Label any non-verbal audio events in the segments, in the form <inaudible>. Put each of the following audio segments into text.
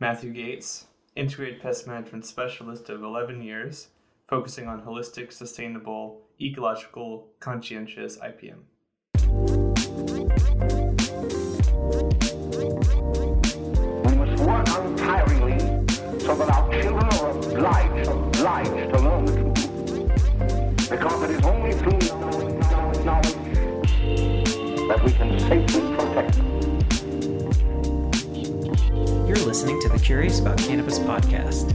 Matthew Gates, integrated pest management specialist of 11 years, focusing on holistic, sustainable, ecological, conscientious IPM. We must work untiringly so that our children are obliged, obliged to learn the truth. Because it is only through knowledge, knowledge that we can safely listening to the Curious About Cannabis podcast.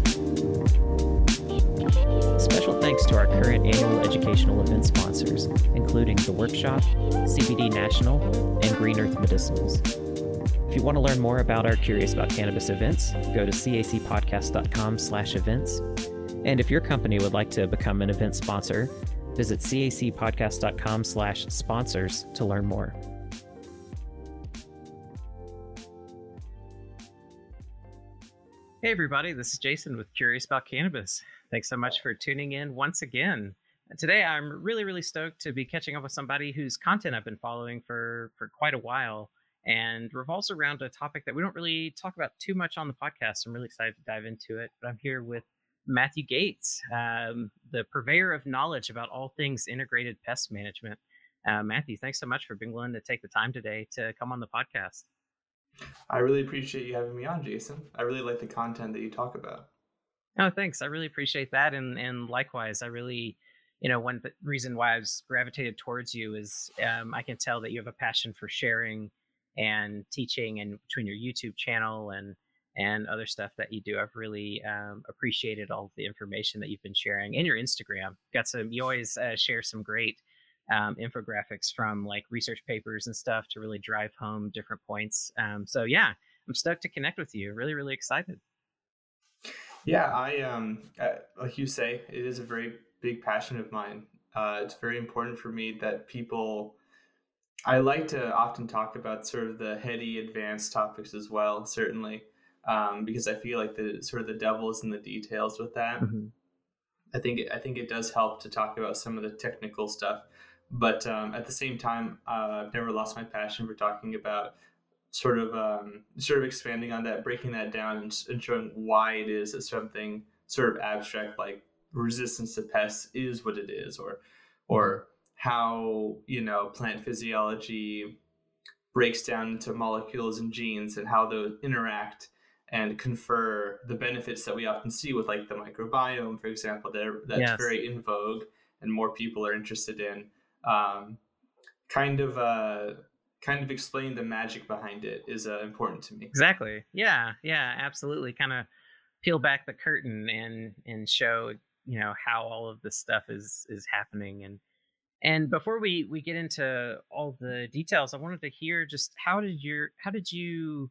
Special thanks to our current annual educational event sponsors, including The Workshop, CBD National, and Green Earth Medicinals. If you want to learn more about our Curious About Cannabis events, go to cacpodcast.com slash events. And if your company would like to become an event sponsor, visit cacpodcast.com slash sponsors to learn more. Hey, everybody, this is Jason with Curious About Cannabis. Thanks so much for tuning in once again. Today, I'm really, really stoked to be catching up with somebody whose content I've been following for, for quite a while and revolves around a topic that we don't really talk about too much on the podcast. I'm really excited to dive into it. But I'm here with Matthew Gates, um, the purveyor of knowledge about all things integrated pest management. Uh, Matthew, thanks so much for being willing to take the time today to come on the podcast. I really appreciate you having me on, Jason. I really like the content that you talk about. Oh, thanks. I really appreciate that, and and likewise, I really, you know, one reason why I was gravitated towards you is um, I can tell that you have a passion for sharing and teaching, and between your YouTube channel and and other stuff that you do, I've really um, appreciated all the information that you've been sharing, and your Instagram. Got some. You always uh, share some great um, infographics from like research papers and stuff to really drive home different points. Um, so yeah, I'm stoked to connect with you. Really, really excited. Yeah, I um, uh, like you say, it is a very big passion of mine. Uh, it's very important for me that people. I like to often talk about sort of the heady, advanced topics as well, certainly, um, because I feel like the sort of the devil is in the details with that. Mm-hmm. I think I think it does help to talk about some of the technical stuff, but um, at the same time, uh, I've never lost my passion for talking about sort of um, sort of expanding on that, breaking that down, and, and showing why it is that something sort of abstract like resistance to pests is what it is, or or how you know plant physiology breaks down into molecules and genes and how those interact and confer the benefits that we often see with like the microbiome, for example, that that's yes. very in vogue and more people are interested in. Um, kind of uh, kind of explain the magic behind it is uh, important to me. Exactly. Yeah. Yeah. Absolutely. Kind of peel back the curtain and and show you know how all of this stuff is is happening and and before we we get into all the details i wanted to hear just how did your how did you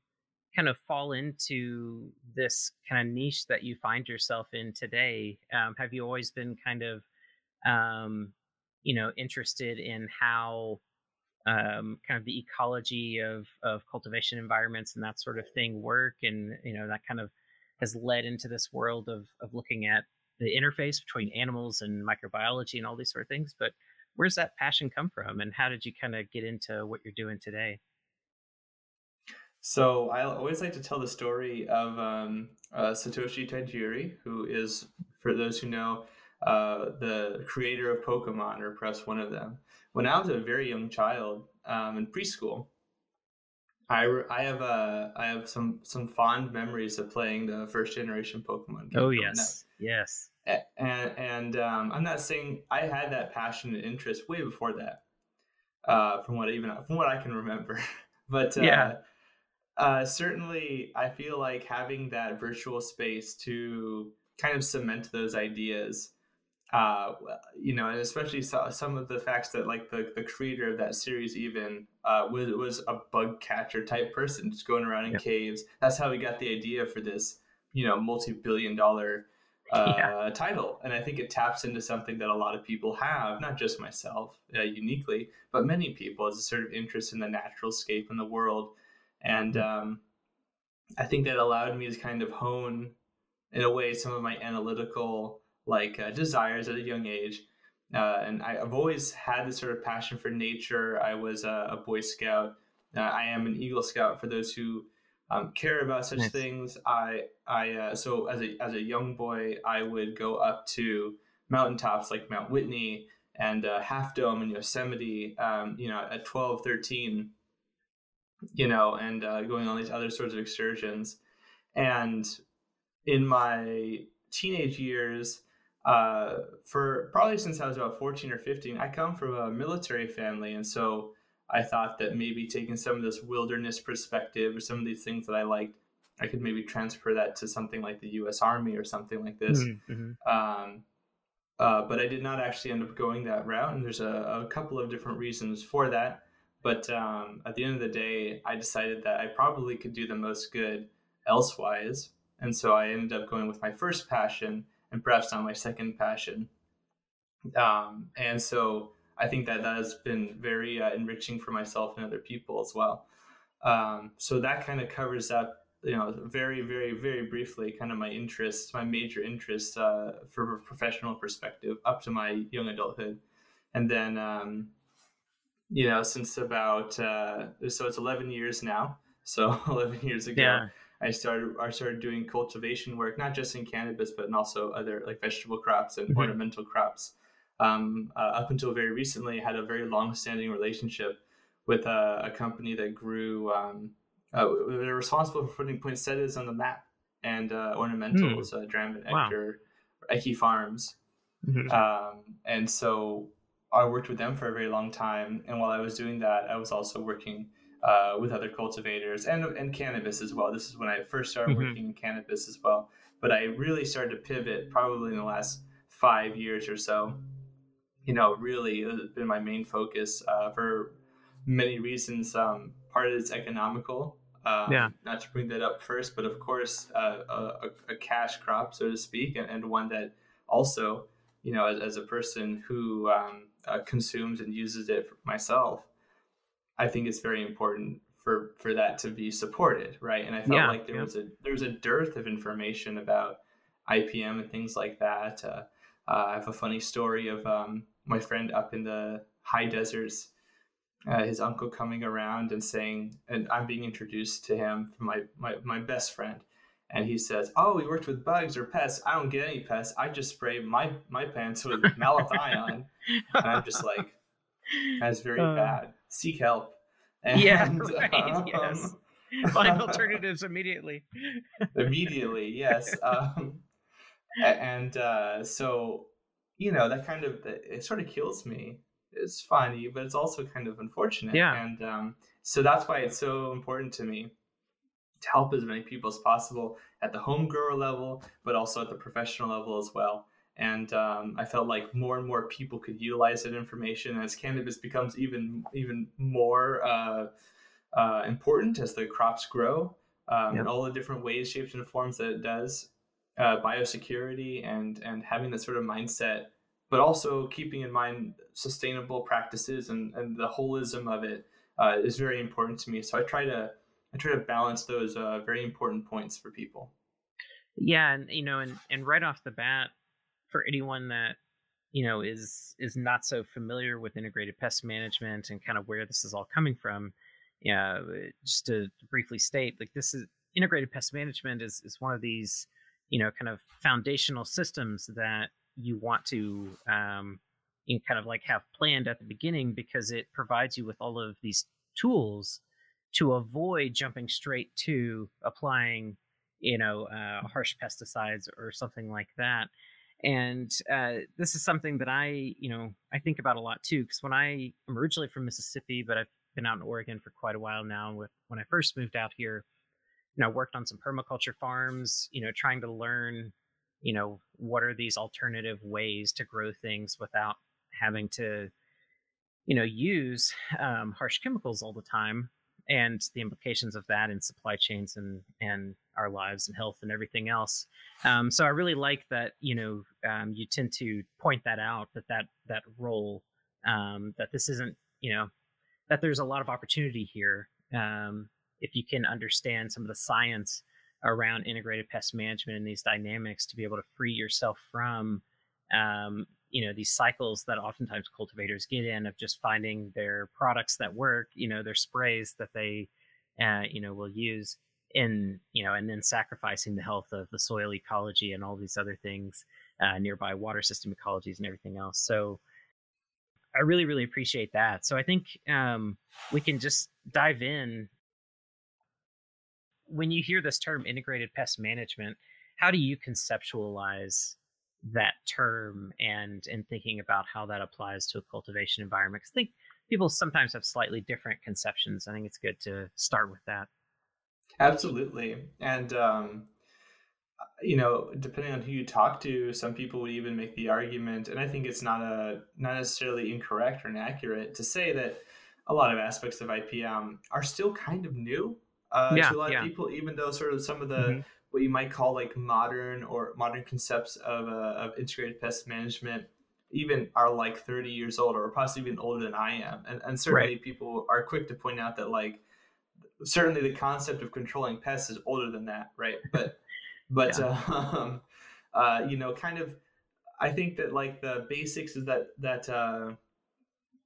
kind of fall into this kind of niche that you find yourself in today um, have you always been kind of um, you know interested in how um, kind of the ecology of of cultivation environments and that sort of thing work, and you know that kind of has led into this world of of looking at the interface between animals and microbiology and all these sort of things. But where's that passion come from, and how did you kind of get into what you're doing today? So I always like to tell the story of um, uh, Satoshi Tajiri, who is, for those who know, uh, the creator of Pokemon, or press one of them. When I was a very young child um, in preschool, I, I have a I have some some fond memories of playing the first generation Pokemon. Game oh yes, yes. And and um, I'm not saying I had that passion and interest way before that, uh, from what even from what I can remember. <laughs> but uh, yeah. Uh, certainly, I feel like having that virtual space to kind of cement those ideas uh, you know, and especially some of the facts that like the, the creator of that series even uh, was was a bug catcher type person, just going around in caves. That's how we got the idea for this, you know, multi billion dollar <laughs> uh, yeah. title. And I think it taps into something that a lot of people have, not just myself uh, uniquely, but many people, as a sort of interest in the natural scape in the world. And mm-hmm. um, I think that allowed me to kind of hone, in a way, some of my analytical like uh, desires at a young age. Uh, and I, have always had this sort of passion for nature. I was a, a Boy Scout. Uh, I am an Eagle Scout for those who um, care about such Nice. things. I I uh, so as a as a young boy, I would go up to mountaintops like Mount Whitney and uh, Half Dome in Yosemite. Um, you know, at 12, 13, you know, and uh, going on these other sorts of excursions. And in my teenage years, uh, for probably since I was about 14 or 15, I come from a military family. And so I thought that maybe taking some of this wilderness perspective or some of these things that I liked, I could maybe transfer that to something like the US Army or something like this. Mhm. Um, uh, but I did not actually end up going that route, and there's a, a couple of different reasons for that. But um, at the end of the day, I decided that I probably could do the most good elsewise, and so I ended up going with my first passion and perhaps not my second passion. Um, and so I think that that has been very uh, enriching for myself and other people as well. Um, so that kind of covers up you know very very very briefly kind of my interests my major interests uh, for a professional perspective up to my young adulthood and then um, you know since about uh, so it's 11 years now so <laughs> 11 years ago Yeah. I started i started doing cultivation work not just in cannabis but in also other like vegetable crops and Mhm. ornamental crops um, uh, up until very recently i had a very long-standing relationship with a, a company that grew um, uh, they're responsible for putting poinsettias on the map and uh, ornamentals, uh, Dram and Wow. Ector, Ecke Farms. Mhm. Um, and so I worked with them for a very long time. And while I was doing that, I was also working uh, with other cultivators and, and cannabis as well. This is when I first started Mhm. working in cannabis as well. But I really started to pivot probably in the last five years or so. You know, really has been my main focus uh, for many reasons. Um, part of it's economical. Um, Yeah. Not to bring that up first, but of course, uh, a, a- a cash crop, so to speak, and, and one that also, you know, as, as a person who um, uh, consumes and uses it myself, I think it's very important for for that to be supported, right? And I felt Yeah, like there yeah. was a there was a dearth of information about IPM and things like that. Uh, uh, I have a funny story of um, my friend up in the high deserts, uh, his uncle coming around and saying, and I'm being introduced to him from my, my, my best friend. And he says, "Oh, we worked with bugs or pests. I don't get any pests. I just spray my my plants with <laughs> malathion." and I'm just like, "That's very Uh, bad. Seek help." <laughs> Yeah, And, <laughs> right, um, yes. <laughs> Find alternatives immediately. immediately yes um, and uh, so you know that kind of it sort of kills me it's funny but it's also kind of unfortunate Yeah. and um, so that's why it's so important to me to help as many people as possible at the home grower level but also at the professional level as well and um, i felt like more and more people could utilize that information as cannabis becomes even even more uh, uh, important as the crops grow um, Yeah. all the different ways, shapes, and forms that it does, uh, biosecurity and and having that sort of mindset, but also keeping in mind sustainable practices and, and the holism of it uh, is very important to me. So I try to I try to balance those uh, very important points for people. Yeah, and you know, and and right off the bat, for anyone that you know is is not so familiar with integrated pest management and kind of where this is all coming from, yeah, just to briefly state, like this is integrated pest management is is one of these you know kind of foundational systems that you want to um, kind of like have planned at the beginning because it provides you with all of these tools to avoid jumping straight to applying you know uh, harsh pesticides or something like that and uh, this is something that i you know i think about a lot too because when i am originally from mississippi but i've been out in oregon for quite a while now with when i first moved out here you know worked on some permaculture farms you know trying to learn you know what are these alternative ways to grow things without having to you know use um, harsh chemicals all the time and the implications of that in supply chains and and our lives and health and everything else. Um, so I really like that you know um, you tend to point that out that that that role um, that this isn't you know that there's a lot of opportunity here um, if you can understand some of the science around integrated pest management and these dynamics to be able to free yourself from um, you know these cycles that oftentimes cultivators get in of just finding their products that work you know their sprays that they uh, you know will use in you know and then sacrificing the health of the soil ecology and all these other things uh, nearby water system ecologies and everything else. So i really really appreciate that. So i think um, we can just dive in. When you hear this term integrated pest management how do you conceptualize that term and and thinking about how that applies to a cultivation environment. Because I think people sometimes have slightly different conceptions. I think it's good to start with that. Absolutely, and um, you know, depending on who you talk to, some people would even make the argument, and I think it's not a not necessarily incorrect or inaccurate to say that a lot of aspects of IPM are still kind of new uh, yeah, to a lot yeah. of people, even though sort of some of the mm-hmm what you might call like modern or modern concepts of, uh, of integrated pest management even are like 30 years old or possibly even older than I am. And, and certainly right. people are quick to point out that like certainly the concept of controlling pests is older than that, right? But <laughs> but yeah. um, uh, you know, kind of I think that like the basics is that that uh,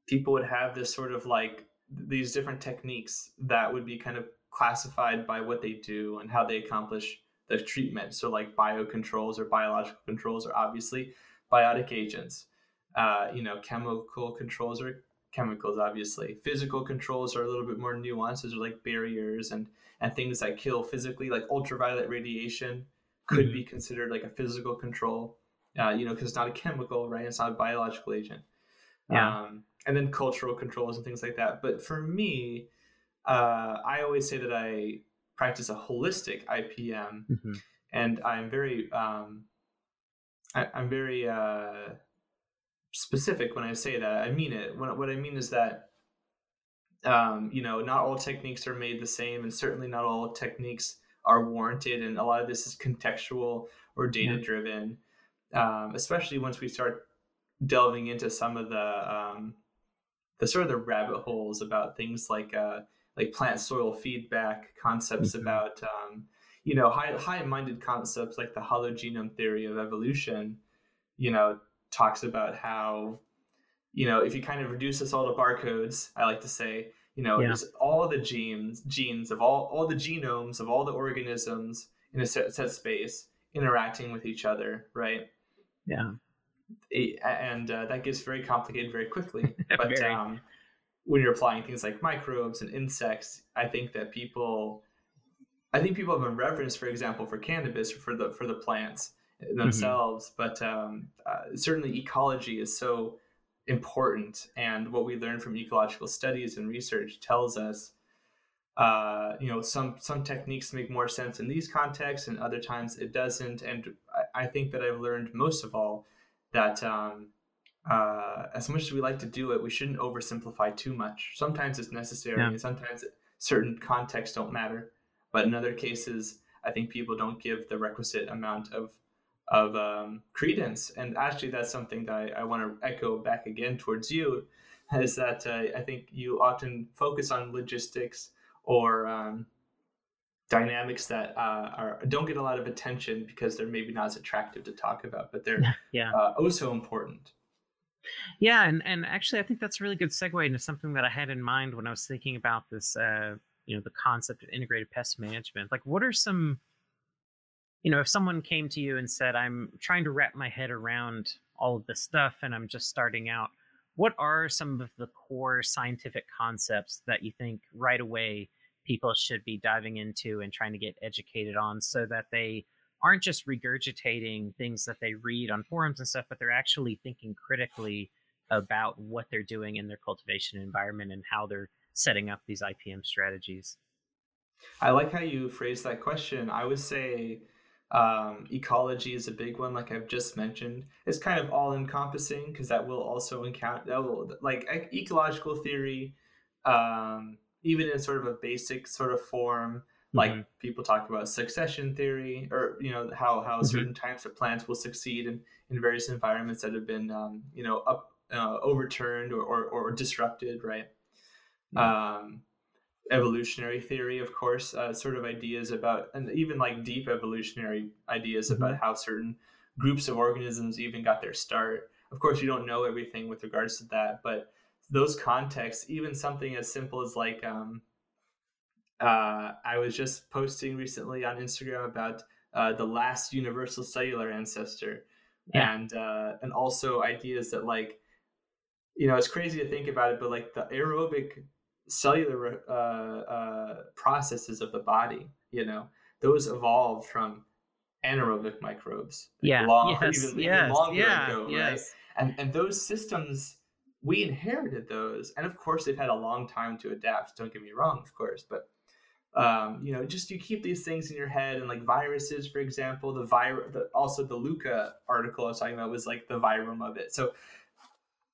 people would have this sort of like these different techniques that would be kind of classified by what they do and how they accomplish the treatment. So like biocontrols or biological controls are obviously biotic agents. Uh, you know, chemical controls are chemicals, obviously. Physical controls are a little bit more nuanced. Those are like barriers and and things that kill physically, like ultraviolet radiation could mm-hmm. be considered like a physical control. Uh, you know, because it's not a chemical, right? It's not a biological agent. Yeah. Um, and then cultural controls and things like that. But for me, uh, I always say that I practice a holistic IPM, mm-hmm. and I'm very um, I, am very uh, specific when I say that. I mean it. What, what I mean is that um, you know not all techniques are made the same, and certainly not all techniques are warranted, and a lot of this is contextual or data driven. Yeah. Um, especially once we start delving into some of the um, the sort of the rabbit holes about things like uh, like plant soil feedback concepts mm-hmm. about um, you know high high minded concepts like the hologenome theory of evolution you know talks about how you know if you kind of reduce this all to barcodes i like to say you know yeah. all the genes genes of all all the genomes of all the organisms in a set, set space interacting with each other right yeah and uh, that gets very complicated very quickly <laughs> but very. um when you're applying things like microbes and insects, I think that people, I think people have a reverence, for example, for cannabis for the for the plants themselves. Mm-hmm. But um, uh, certainly, ecology is so important, and what we learn from ecological studies and research tells us, uh, you know, some some techniques make more sense in these contexts, and other times it doesn't. And I, I think that I've learned most of all that. Um, uh, as much as we like to do it, we shouldn't oversimplify too much. Sometimes it's necessary, yeah. and sometimes certain contexts don't matter. But in other cases, I think people don't give the requisite amount of of um, credence. And actually, that's something that I, I want to echo back again towards you, is that uh, I think you often focus on logistics or um, dynamics that uh, are don't get a lot of attention because they're maybe not as attractive to talk about, but they're yeah. uh, oh so important. Yeah, and and actually, I think that's a really good segue into something that I had in mind when I was thinking about this. Uh, you know, the concept of integrated pest management. Like, what are some, you know, if someone came to you and said, "I'm trying to wrap my head around all of this stuff, and I'm just starting out," what are some of the core scientific concepts that you think right away people should be diving into and trying to get educated on, so that they aren't just regurgitating things that they read on forums and stuff, but they're actually thinking critically about what they're doing in their cultivation environment and how they're setting up these IPM strategies. I like how you phrase that question. I would say um, ecology is a big one, like I've just mentioned. It's kind of all encompassing because that will also encounter that will like ecological theory, um, even in sort of a basic sort of form like mm-hmm. people talk about succession theory or you know how how mm-hmm. certain types of plants will succeed in, in various environments that have been um, you know up uh, overturned or, or, or, disrupted right mm-hmm. um, evolutionary theory of course uh, sort of ideas about and even like deep evolutionary ideas about mm-hmm. how certain groups of organisms even got their start of course you don't know everything with regards to that but those contexts even something as simple as like um, uh, I was just posting recently on Instagram about uh, the last universal cellular ancestor, yeah. and uh, and also ideas that like, you know, it's crazy to think about it, but like the aerobic cellular uh, uh, processes of the body, you know, those evolved from anaerobic microbes. Yeah. Long, <laughs> yes. Even, yes. even longer yeah. ago, yes. right? And and those systems we inherited those, and of course they've had a long time to adapt. Don't get me wrong, of course, but um, you know, just you keep these things in your head, and like viruses, for example, the virus, also the LUCA article I was talking about was like the virome of it. So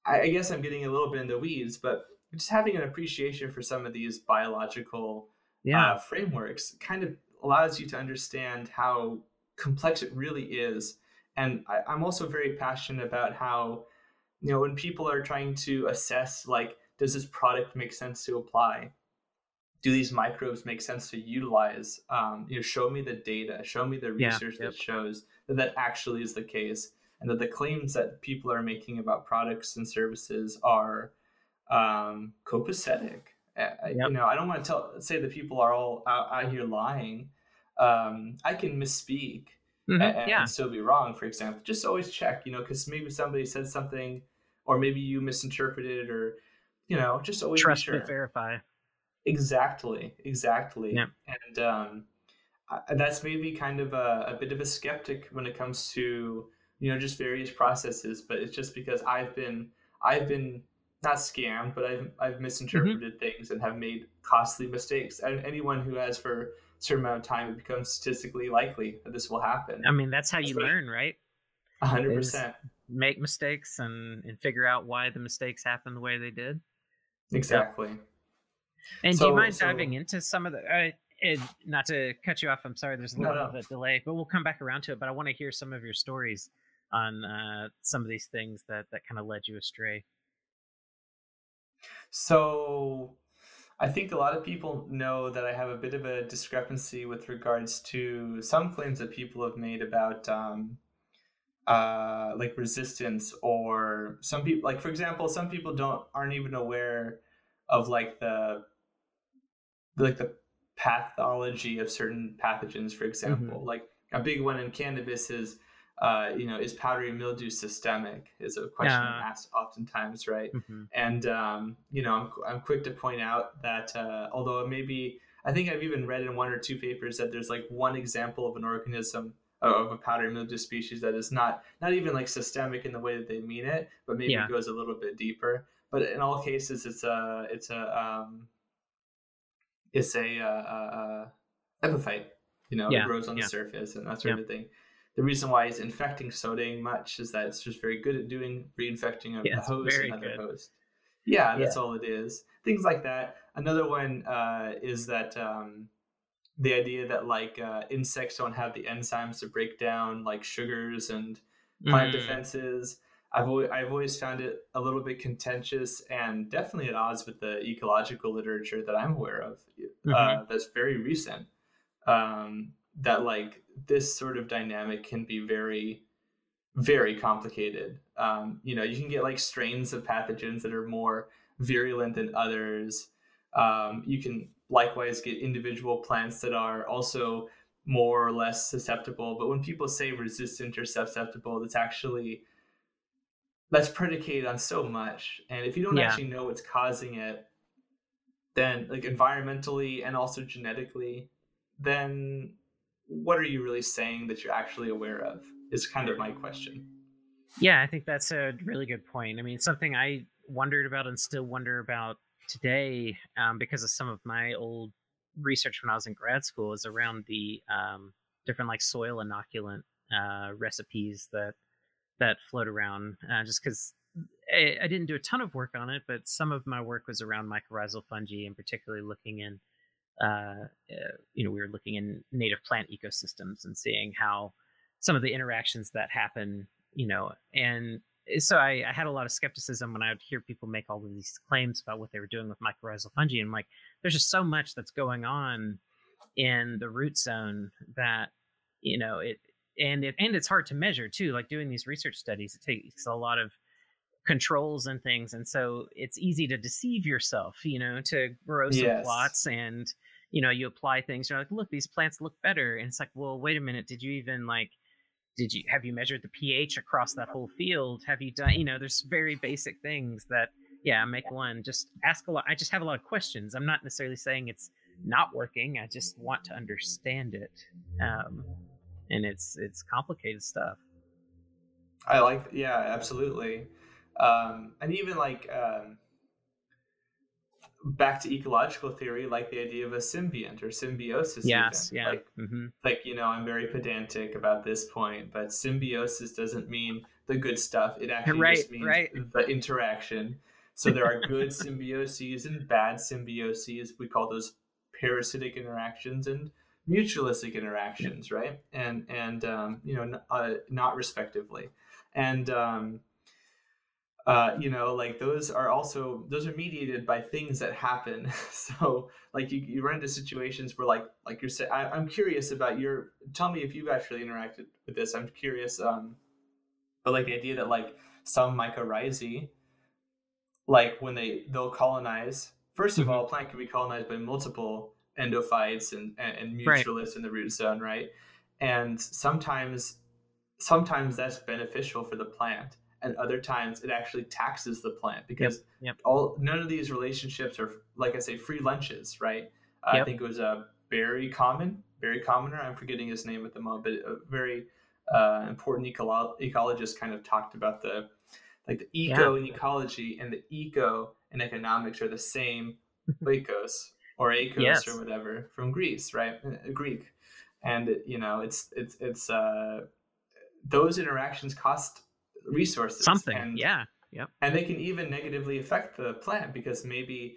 I, I guess I'm getting a little bit in the weeds, but just having an appreciation for some of these biological yeah. uh, frameworks kind of allows you to understand how complex it really is. And I, I'm also very passionate about how you know when people are trying to assess like does this product make sense to apply do these microbes make sense to utilize um, you know show me the data show me the research yeah, yep. that shows that that actually is the case and that the claims that people are making about products and services are um, copacetic yep. you know i don't want to tell say that people are all out, out here lying um, i can misspeak mm-hmm. and, yeah. and, still be wrong for example just always check you know because maybe somebody said something or maybe you misinterpreted or you know just always trust sure. but verify exactly exactly yeah. and um, I, that's made me kind of a, a, bit of a skeptic when it comes to you know just various processes but it's just because i've been i've been not scammed but i've, I've mm-hmm. misinterpreted mm-hmm. things and have made costly mistakes and anyone who has for a certain amount of time it becomes statistically likely that this will happen i mean that's how you learn right 100% make mistakes and and figure out why the mistakes happened the way they did. Exactly. And so, do you mind so, diving into some of the? Uh, it, not to cut you off, I'm sorry. There's a little no, no. bit of a delay, but we'll come back around to it. But I want to hear some of your stories on uh, some of these things that that kind of led you astray. So, I think a lot of people know that I have a bit of a discrepancy with regards to some claims that people have made about um, uh, like resistance or some people like for example some people don't aren't even aware of like the like the pathology of certain pathogens for example mm-hmm. like a big one in cannabis is uh, you know is powdery mildew systemic is a question yeah. asked oftentimes right mm-hmm. and um, you know I'm, I'm quick to point out that uh, although maybe i think i've even read in one or two papers that there's like one example of an organism of a powdery mildew species that is not not even like systemic in the way that they mean it, but maybe yeah. goes a little bit deeper. But in all cases, it's a it's a um, it's a uh, uh, epiphyte. You know, yeah. it grows on yeah. the surface and that sort of thing. The reason why it's infecting so dang much is that it's just very good at doing reinfecting of the host and other host. Yeah, that's all it is. Things like that. Another one uh, is that um, the idea that like uh, insects don't have the enzymes to break down like sugars and plant mm. defenses. I've always, I've always found it a little bit contentious and definitely at odds with the ecological literature that I'm aware of. Uh, mm-hmm. Uh, that's very recent. Um, that like this sort of dynamic can be very, very complicated. Um, you know, you can get like strains of pathogens that are more virulent than others. Um, you can likewise get individual plants that are also more or less susceptible. But when people say resistant or susceptible, that's actually that's predicated on so much. And if you don't yeah. actually know what's causing it, then like environmentally and also genetically, then what are you really saying that you're actually aware of? Is kind of my question. Yeah, I think that's a really good point. I mean, something I wondered about and still wonder about today um, because of some of my old research when I was in grad school is around the um, different like soil inoculant uh, recipes that that float around. Uh, just because I, I, didn't do a ton of work on it, but some of my work was around mycorrhizal fungi, and particularly looking in, uh, uh, you know, we were looking in native plant ecosystems and seeing how some of the interactions that happen, you know, and so I, I, had a lot of skepticism when I would hear people make all of these claims about what they were doing with mycorrhizal fungi. And I'm like, there's just so much that's going on in the root zone that, you know, it, and it, and it's hard to measure too. Like doing these research studies, it takes a lot of controls and things. And so it's easy to deceive yourself, you know, to grow some yes. plots and, you know you apply things you're like look these plants look better and it's like well wait a minute did you even like did you have you measured the ph across that whole field have you done you know there's very basic things that yeah make one just ask a lot i just have a lot of questions i'm not necessarily saying it's not working i just want to understand it um and it's it's complicated stuff i like yeah absolutely um and even like um back to ecological theory, like the idea of a symbiont or symbiosis. Yes, even. yeah. Like, mm-hmm. like you know, I'm very pedantic about this point, but symbiosis doesn't mean the good stuff. It actually right, just means right. the interaction. So there are good <laughs> symbioses and bad symbioses. We call those parasitic interactions and mutualistic interactions, right? And and um, you know, uh, not respectively. And um, uh, you know, like those are also those are mediated by things that happen. <laughs> so like you, you run into situations where like like you're saying, I'm curious about your. Tell me if you've actually interacted with this. I'm curious. Um, but like the idea that like some mycorrhizae, like when they they'll colonize. 1st of mm-hmm. all, a plant can be colonized by multiple endophytes and and, mutualists right. in the root zone, right? And sometimes sometimes that's beneficial for the plant and other times it actually taxes the plant because yep, yep. all none of these relationships are like I say free lunches, right? Uh, yep. I think it was a Barry Common, Barry Commoner. I'm forgetting his name at the moment, but a very uh, important ecolo- ecologist kind of talked about the like the eco yeah. and ecology and the eco and economics are the same <laughs> oikos or akos yes. or whatever from Greece, right? Uh, Greek, and you know it's it's it's uh, those interactions cost resources. Something, and, yeah, yeah. And they can even negatively affect the plant because maybe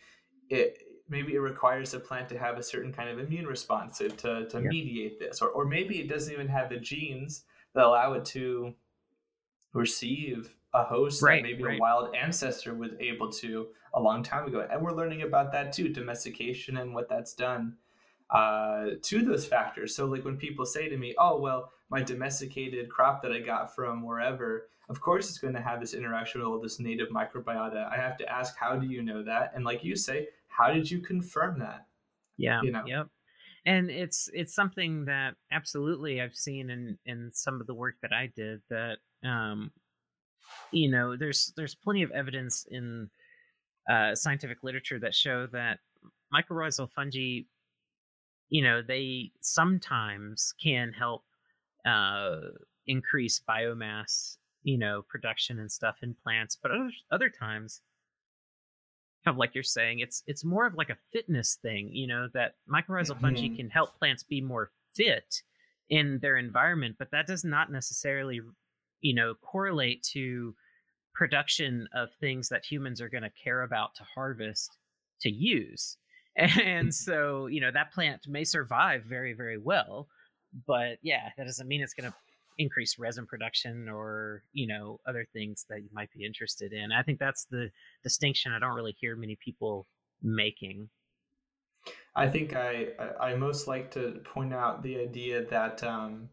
it maybe it requires the plant to have a certain kind of immune response to to, to yep. mediate this, or or maybe it doesn't even have the genes that allow it to receive a host right, that maybe right. a wild ancestor was able to a long time ago. And we're learning about that too, domestication and what that's done uh, to those factors. So, like when people say to me, "Oh, well, my domesticated crop that I got from wherever of course it's going to have this interaction with all this native microbiota. I have to ask, how do you know that? And like you say, how did you confirm that? Yeah. You know? Yep. And it's it's something that absolutely I've seen in in some of the work that I did that um you know there's there's plenty of evidence in uh, scientific literature that show that mycorrhizal fungi you know they sometimes can help uh, increase biomass you know production and stuff in plants but other other times kind of like you're saying it's it's more of like a fitness thing you know that mycorrhizal mm-hmm. fungi can help plants be more fit in their environment but that does not necessarily you know correlate to production of things that humans are going to care about to harvest to use. <laughs> And so you know that plant may survive very very well but yeah that doesn't mean it's going to increase resin production or you know other things that you might be interested in. I think that's the distinction i don't really hear many people making. I think i i most like to point out the idea that um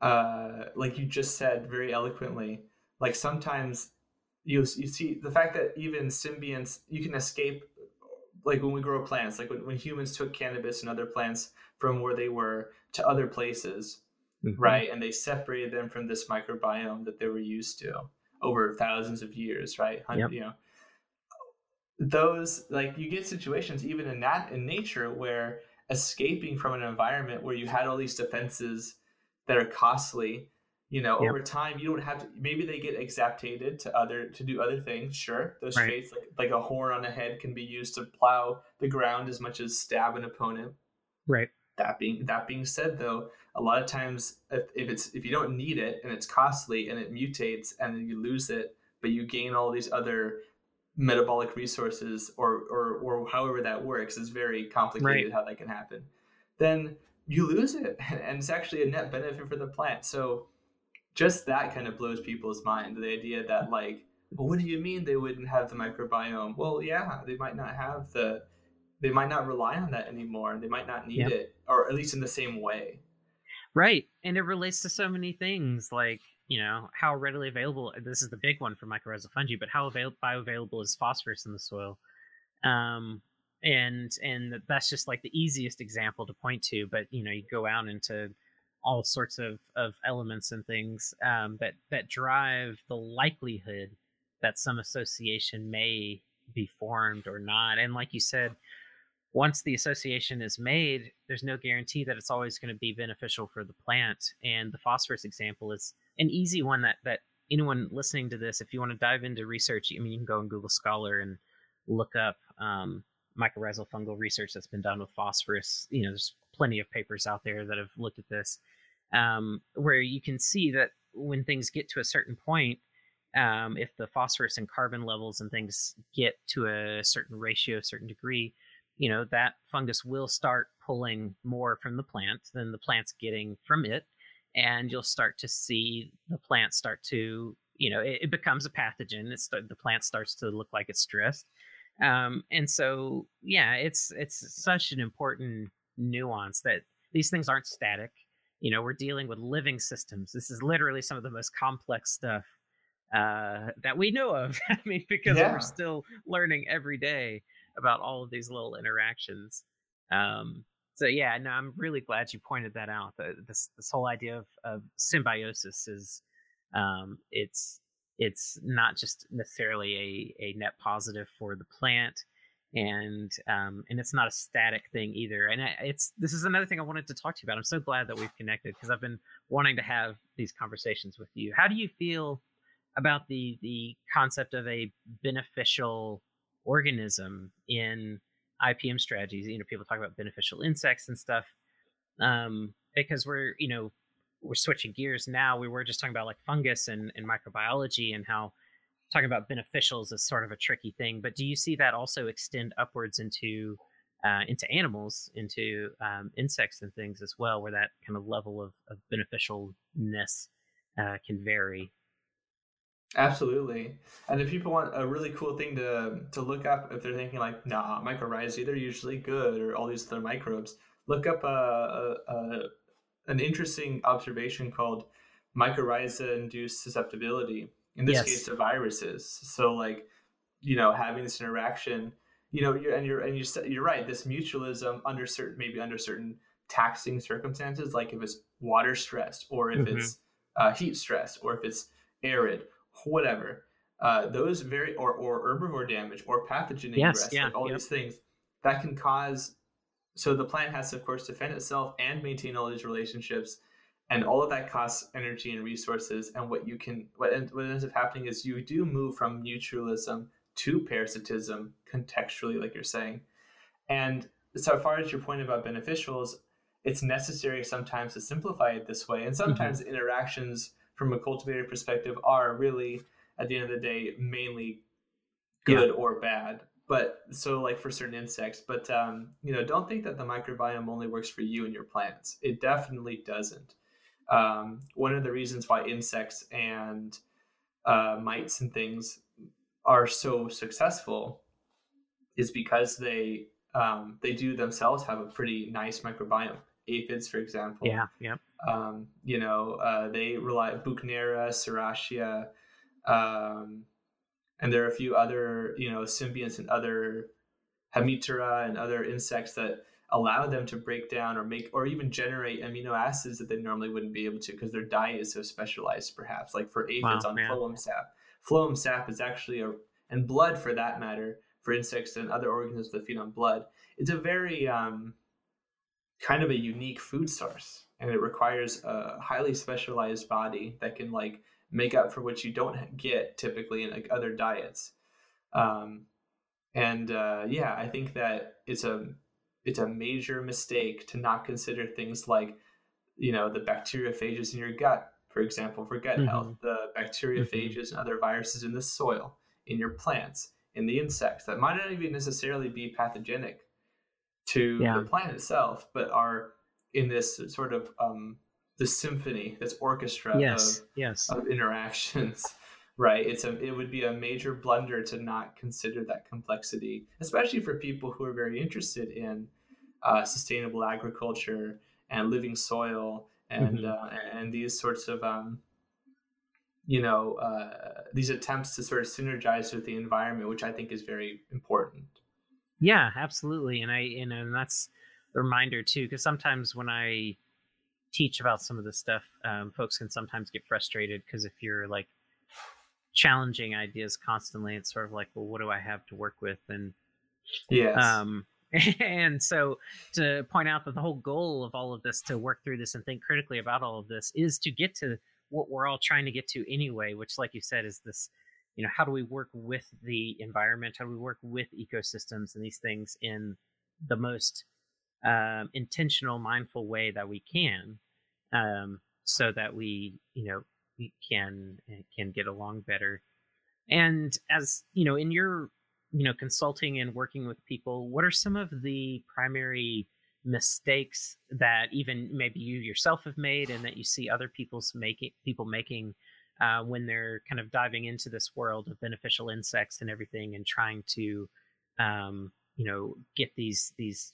uh like you just said very eloquently like sometimes you you see the fact that even symbionts you can escape like when we grow plants like when, when humans took cannabis and other plants from where they were to other places mm-hmm. right? And they separated them from this microbiome that they were used to over thousands of years, right? Yep. You know, those like you get situations even in that in nature where escaping from an environment where you had all these defenses that are costly you know yep. over time you don't have to maybe they get exaptated to other to do other things sure those right. traits like, like a horn on a head can be used to plow the ground as much as stab an opponent right that being that being said, though, a lot of times if, if it's if you don't need it and it's costly and it mutates and then you lose it, but you gain all these other metabolic resources or or or however that works is very complicated right. how that can happen. Then you lose it, <laughs> and it's actually a net benefit for the plant. So just that kind of blows people's mind. The idea that like, well, what do you mean they wouldn't have the microbiome? Well, yeah, they might not have the they might not rely on that anymore. They might not need yep. it, or at least in the same way. Right. And it relates to so many things like, you know, how readily available this is the big one for mycorrhizal fungi, but how avail- bioavailable is phosphorus in the soil? Um, and and that's just like the easiest example to point to. But you know, you go out into all sorts of of elements and things um, that that drive the likelihood that some association may be formed or not. And like you said, once the association is made, there's no guarantee that it's always going to be beneficial for the plant. And the phosphorus example is an easy one that that anyone listening to this, if you want to dive into research, I mean, you can go on Google Scholar and look up um, mycorrhizal fungal research that's been done with phosphorus. You know, there's plenty of papers out there that have looked at this, um, where you can see that when things get to a certain point, um, if the phosphorus and carbon levels and things get to a certain ratio, a certain degree, you know, that fungus will start pulling more from the plant than the plant's getting from it. And you'll start to see the plant start to, you know, it, it becomes a pathogen. It's the, the plant starts to look like it's stressed. Um, and so, yeah, it's it's such an important nuance that these things aren't static. You know, we're dealing with living systems. This is literally some of the most complex stuff uh, that we know of. <laughs> I mean, because yeah. we're still learning every day about all of these little interactions. Um, so yeah, no, I'm really glad you pointed that out. This this whole idea of, of symbiosis is um, it's it's not just necessarily a, a net positive for the plant and um, and it's not a static thing either and it's this is another thing i wanted to talk to you about i'm so glad that we've connected because i've been wanting to have these conversations with you how do you feel about the the concept of a beneficial organism in IPM strategies. You know, people talk about beneficial insects and stuff. Um, because we're, you know, we're switching gears now. We were just talking about like fungus and, and microbiology and how talking about beneficials is sort of a tricky thing. But do you see that also extend upwards into uh, into animals, into um, insects and things as well, where that kind of level of, of beneficialness uh, can vary? Absolutely. And if people want a really cool thing to to look up, if they're thinking like, nah, mycorrhizae, they're usually good, or all these other microbes, look up a, a, a an interesting observation called mycorrhiza-induced susceptibility. In this yes. case, to viruses. So, like, you know, having this interaction, you know, you're, and you're and you're you're right. This mutualism under certain maybe under certain taxing circumstances, like if it's water stressed, or if mm-hmm. it's uh, heat stressed, or if it's arid whatever. Uh, those very or or herbivore damage or pathogen ingress, yes, yeah, like all yep. these things that can cause. So the plant has to, of course, defend itself and maintain all these relationships, and all of that costs energy and resources. And what you can, what, what ends up happening is you do move from mutualism to parasitism contextually, like you're saying. And so far as your point about beneficials, it's necessary sometimes to simplify it this way, and mm-hmm. sometimes mm-hmm. interactions from a cultivator perspective are really at the end of the day mainly good yeah. or bad but so like for certain insects but um, you know don't think that the microbiome only works for you and your plants. It definitely doesn't. Um, one of the reasons why insects and uh, mites and things are so successful is because they um, they do themselves have a pretty nice microbiome. Aphids for example. Yeah yeah. Um, you know, uh, they rely Buchnera, Serratia, um, and there are a few other, you know, symbionts and other Hemiptera and other insects that allow them to break down or make or even generate amino acids that they normally wouldn't be able to because their diet is so specialized, perhaps. Like for aphids wow, on man. phloem sap. Phloem sap is actually a and blood for that matter for insects and other organisms that feed on blood. It's a very um, kind of a unique food source and it requires a highly specialized body that can like make up for what you don't get typically in like other diets um, and uh, yeah i think that it's a it's a major mistake to not consider things like you know the bacteriophages in your gut for example for gut mm-hmm. health the bacteriophages mm-hmm. and other viruses in the soil in your plants in the insects that might not even necessarily be pathogenic to yeah. the plant itself but are in this sort of um, the symphony, this orchestra yes, of, yes. of interactions. <laughs> right it's a it would be a major blunder to not consider that complexity especially for people who are very interested in uh, sustainable agriculture and living soil and mm-hmm. uh, and these sorts of um, you know uh, these attempts to sort of synergize with the environment which i think is very important Yeah, absolutely. And I, you know, and that's the reminder too, because sometimes when I teach about some of this stuff, um, folks can sometimes get frustrated because if you're like challenging ideas constantly, it's sort of like, well, what do I have to work with? And yeah, Um, <laughs> and so to point out that the whole goal of all of this to work through this and think critically about all of this is to get to what we're all trying to get to anyway which like you said is this you know how do we work with the environment? How do we work with ecosystems and these things in the most um, intentional mindful way that we can um, so that we you know we can eh, can get along better. And as you know in your you know consulting and working with people what are some of the primary mistakes that even maybe you yourself have made and that you see other people's making people making uh, when they're kind of diving into this world of beneficial insects and everything and trying to um, you know get these these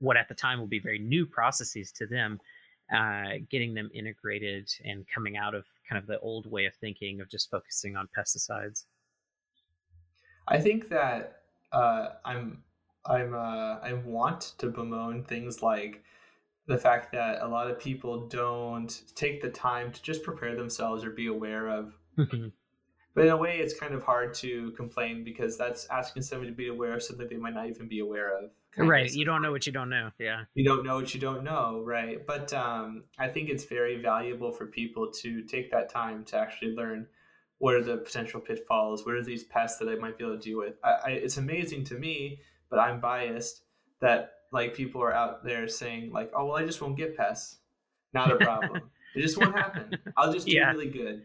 what at the time will be very new processes to them uh, getting them integrated and coming out of kind of the old way of thinking of just focusing on pesticides I think that uh, I'm I'm uh, I want to bemoan things like the fact that a lot of people don't take the time to just prepare themselves or be aware of. <laughs> Mm-hmm. But in a way, it's kind of hard to complain because that's asking somebody to be aware of something they might not even be aware of. Right. You don't know what you don't know. Yeah. You don't know what you don't know. Right. But um, I think it's very valuable for people to take that time to actually learn what are the potential pitfalls? What are these pests that I might be able to deal with? I, I, it's amazing to me, but I'm biased that like people are out there saying like, oh well, I just won't get pests. Not a <laughs> problem. it just won't happen. I'll just do Yeah. really good.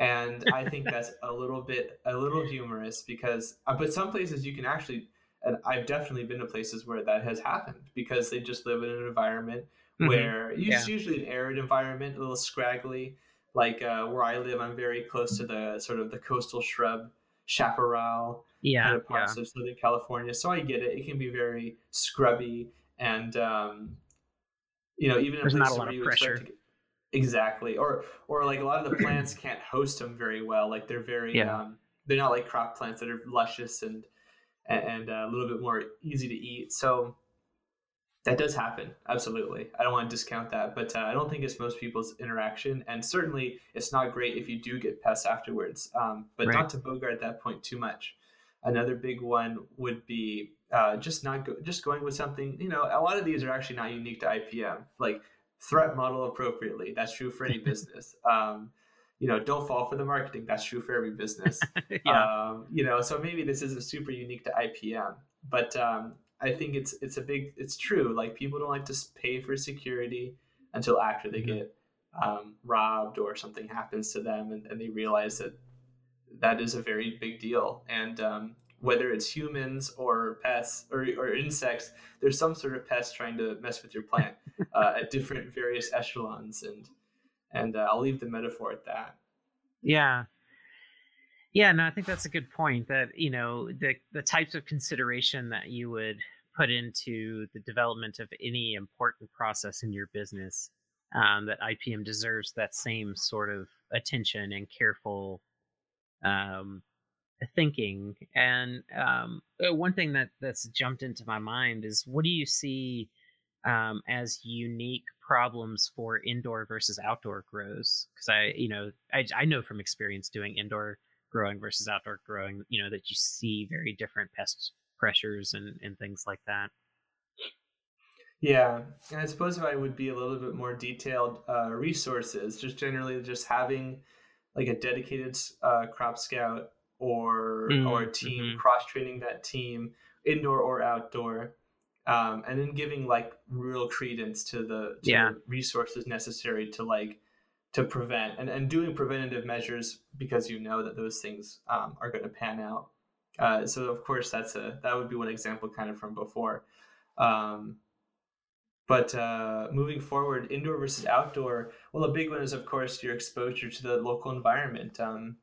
And I think that's a little bit a little humorous because, uh, but some places you can actually, and I've definitely been to places where that has happened because they just live in an environment Mhm. where Yeah. it's usually an arid environment, a little scraggly. Like uh, where I live, I'm very close to the sort of the coastal shrub chaparral Yeah. kind of Yeah. parts of Southern California. So I get it. It can be very scrubby and um, you know even in There's not a places lot where of you expect pressure. to get- exactly or or like a lot of the <clears throat> plants can't host them very well. Like they're very Yeah. um, they're not like crop plants that are luscious and and uh, a little bit more easy to eat. So that does happen, absolutely. I don't want to discount that, but uh, I don't think it's most people's interaction, and certainly it's not great if you do get pests afterwards. Um, but Right. not to bogart that point too much. Another big one would be uh, just not go- just going with something. You know, a lot of these are actually not unique to IPM. Like threat model appropriately. That's true for any business. <laughs> Um, you know, don't fall for the marketing. That's true for every business <laughs> yeah. um, you know so maybe this isn't super unique to ipm but um, i think it's it's a big it's true like people don't like to pay for security until after they Mhm. get um, robbed or something happens to them and, and they realize that that is a very big deal and um, whether it's humans or pests or, or insects there's some sort of pest trying to mess with your plant <laughs> uh, at different various echelons and and uh, i'll leave the metaphor at that Yeah. Yeah, no, I think that's a good point that, you know, the the types of consideration that you would put into the development of any important process in your business, um, that IPM deserves that same sort of attention and careful um, thinking. And um, uh, one thing that that's jumped into my mind is what do you see um, as unique problems for indoor versus outdoor grows? Because I, you know, I, I know from experience doing indoor growing versus outdoor growing, you know, that you see very different pest pressures and, and things like that. Yeah, and I suppose if I would be a little bit more detailed, uh, resources, just generally just having like a dedicated uh, crop scout or Mm, or a team mhm. cross training that team indoor or outdoor, um, and then giving like real credence to the to Yeah. resources necessary to like to prevent and, and doing preventative measures because you know that those things um, are going to pan out. Uh, so of course that's a that would be one example kind of from before. Um, but uh, moving forward, indoor versus outdoor, well, a big one is, of course, your exposure to the local environment. Um,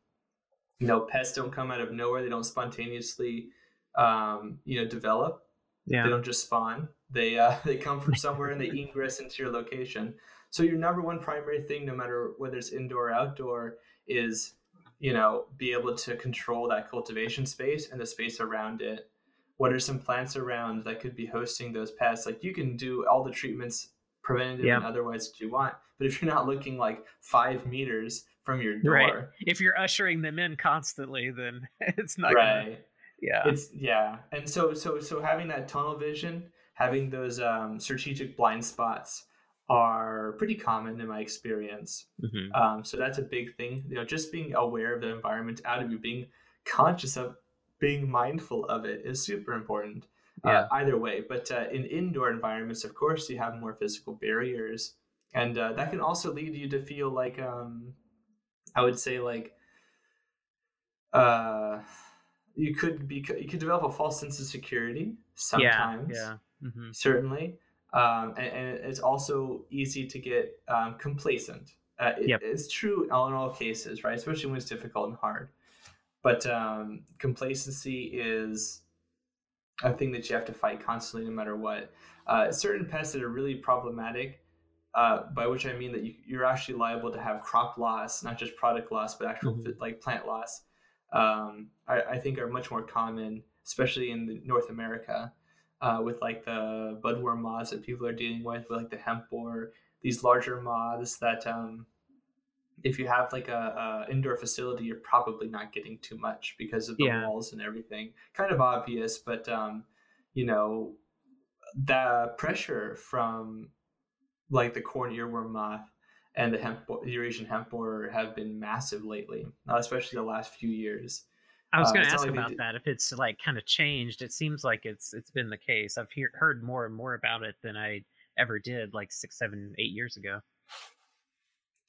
you know, pests don't come out of nowhere; they don't spontaneously, um, you know, develop. Yeah. They don't just spawn. They uh, <laughs> they come from somewhere and they ingress into your location. So your number one primary thing, no matter whether it's indoor or outdoor, is you know be able to control that cultivation space and the space around it what are some plants around that could be hosting those pests? Like you can do all the treatments preventative Yeah. and otherwise that you want, but if you're not looking like five meters from your door, Right. If you're ushering them in constantly, then <laughs> it's not gonna, right? yeah. It's yeah, and so so so having that tunnel vision, having those um, strategic blind spots are pretty common in my experience. Mhm. Um, so that's a big thing. You know, just being aware of the environment out of you, being conscious of, being mindful of it is super important. Yeah. Uh, either way, but uh, in indoor environments, of course, you have more physical barriers, and uh, that can also lead you to feel like, um, I would say, like, uh, you could be, you could develop a false sense of security sometimes Yeah. Yeah. hmm certainly um, and, and it's also easy to get um, complacent uh, it- Yep. it's true in all cases right especially when it's difficult and hard but um, complacency is a thing that you have to fight constantly no matter what uh, certain pests that are really problematic uh, by which i mean that you, you're actually liable to have crop loss not just product loss but actual Mhm. like plant loss um, I, I think are much more common especially in north america uh, with like the budworm moths that people are dealing with, with like the hemp borer, these larger moths that um, if you have like a, a indoor facility, you're probably not getting too much because of the Yeah. walls and everything. Kind of obvious, but um, you know, the pressure from like the corn earworm moth and the hemp Eurasian hemp borer have been massive lately, uh, especially the last few years. I was Uh, going to not ask like about that. If it's like kind of changed, it seems like it's it's been the case. I've hear, heard more and more about it than I ever did like six, seven, eight years ago.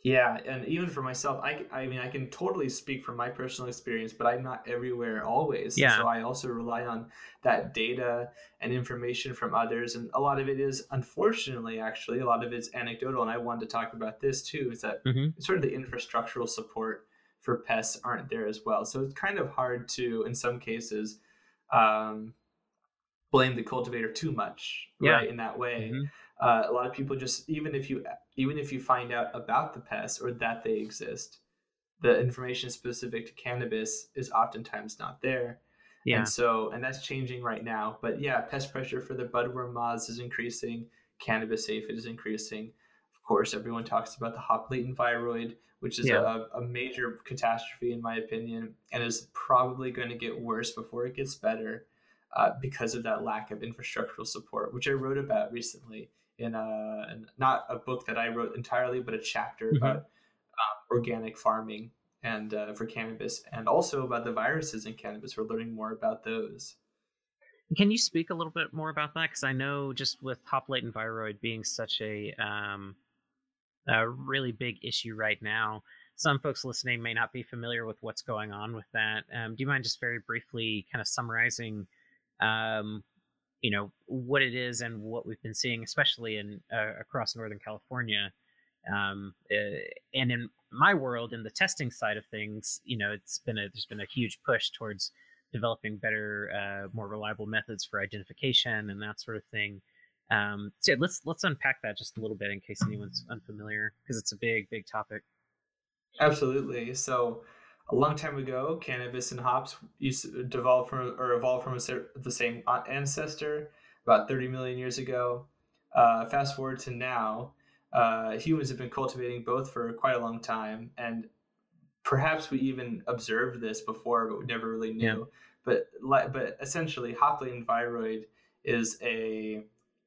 Yeah, and even for myself, I, I mean, I can totally speak from my personal experience, but I'm not everywhere always. Yeah. So I also rely on that data and information from others. And a lot of it is, unfortunately, actually, a lot of it's anecdotal. And I wanted to talk about this too is that Mhm. sort of the infrastructural support for pests aren't there as well. So it's kind of hard to, in some cases, um, blame the cultivator too much, Yeah. right? In that way Mhm. Uh, a lot of people just even if you even if you find out about the pests or that they exist the information specific to cannabis is oftentimes not there. Yeah. and so and that's changing right now. But yeah pest pressure for the budworm moths is increasing. Cannabis aphid is increasing. Of course everyone talks about the hop latent viroid which is Yeah. a, a major catastrophe in my opinion and is probably going to get worse before it gets better uh, because of that lack of infrastructural support, which I wrote about recently in a in- not a book that I wrote entirely, but a chapter Mhm. about um, organic farming and uh, for cannabis, and also about the viruses in cannabis. We're learning more about those. Can you speak a little bit more about that? Because I know just with hop latent viroid being such a um, a really big issue right now, some folks listening may not be familiar with what's going on with that. Um, do you mind just very briefly kind of summarizing, um, you know, what it is and what we've been seeing, especially in uh, across Northern California? Um, uh, and in my world, in the testing side of things, you know, it's been a there's been a huge push towards developing better, uh, more reliable methods for identification and that sort of thing. Um, so yeah, let's let's unpack that just a little bit in case anyone's unfamiliar, because it's a big, big topic. Absolutely. So, a long time ago, cannabis and hops used to develop from or evolved from a, the same ancestor about 30 million years ago. Uh, fast forward to now, uh, humans have been cultivating both for quite a long time, and perhaps we even observed this before, but we never really knew. Yeah. But but essentially, hop latent viroid is a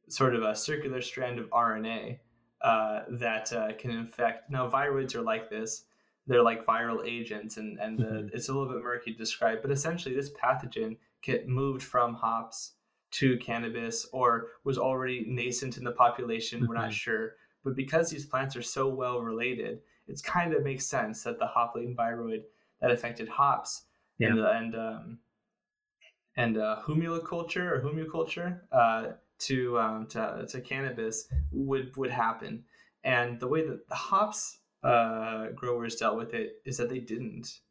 sort of a circular strand of RNA uh, that uh, can infect. Now, viroids are like this they're like viral agents and and the, Mhm. it's a little bit murky to describe but essentially this pathogen get moved from hops to cannabis or was already nascent in the population we're not Mhm. sure but because these plants are so well related it's kind of makes sense that the hop latent viroid that affected hops and and um, and uh, humiculture or humiculture uh, to, um, to to cannabis would would happen. And the way that the hops uh, growers dealt with it is that they didn't.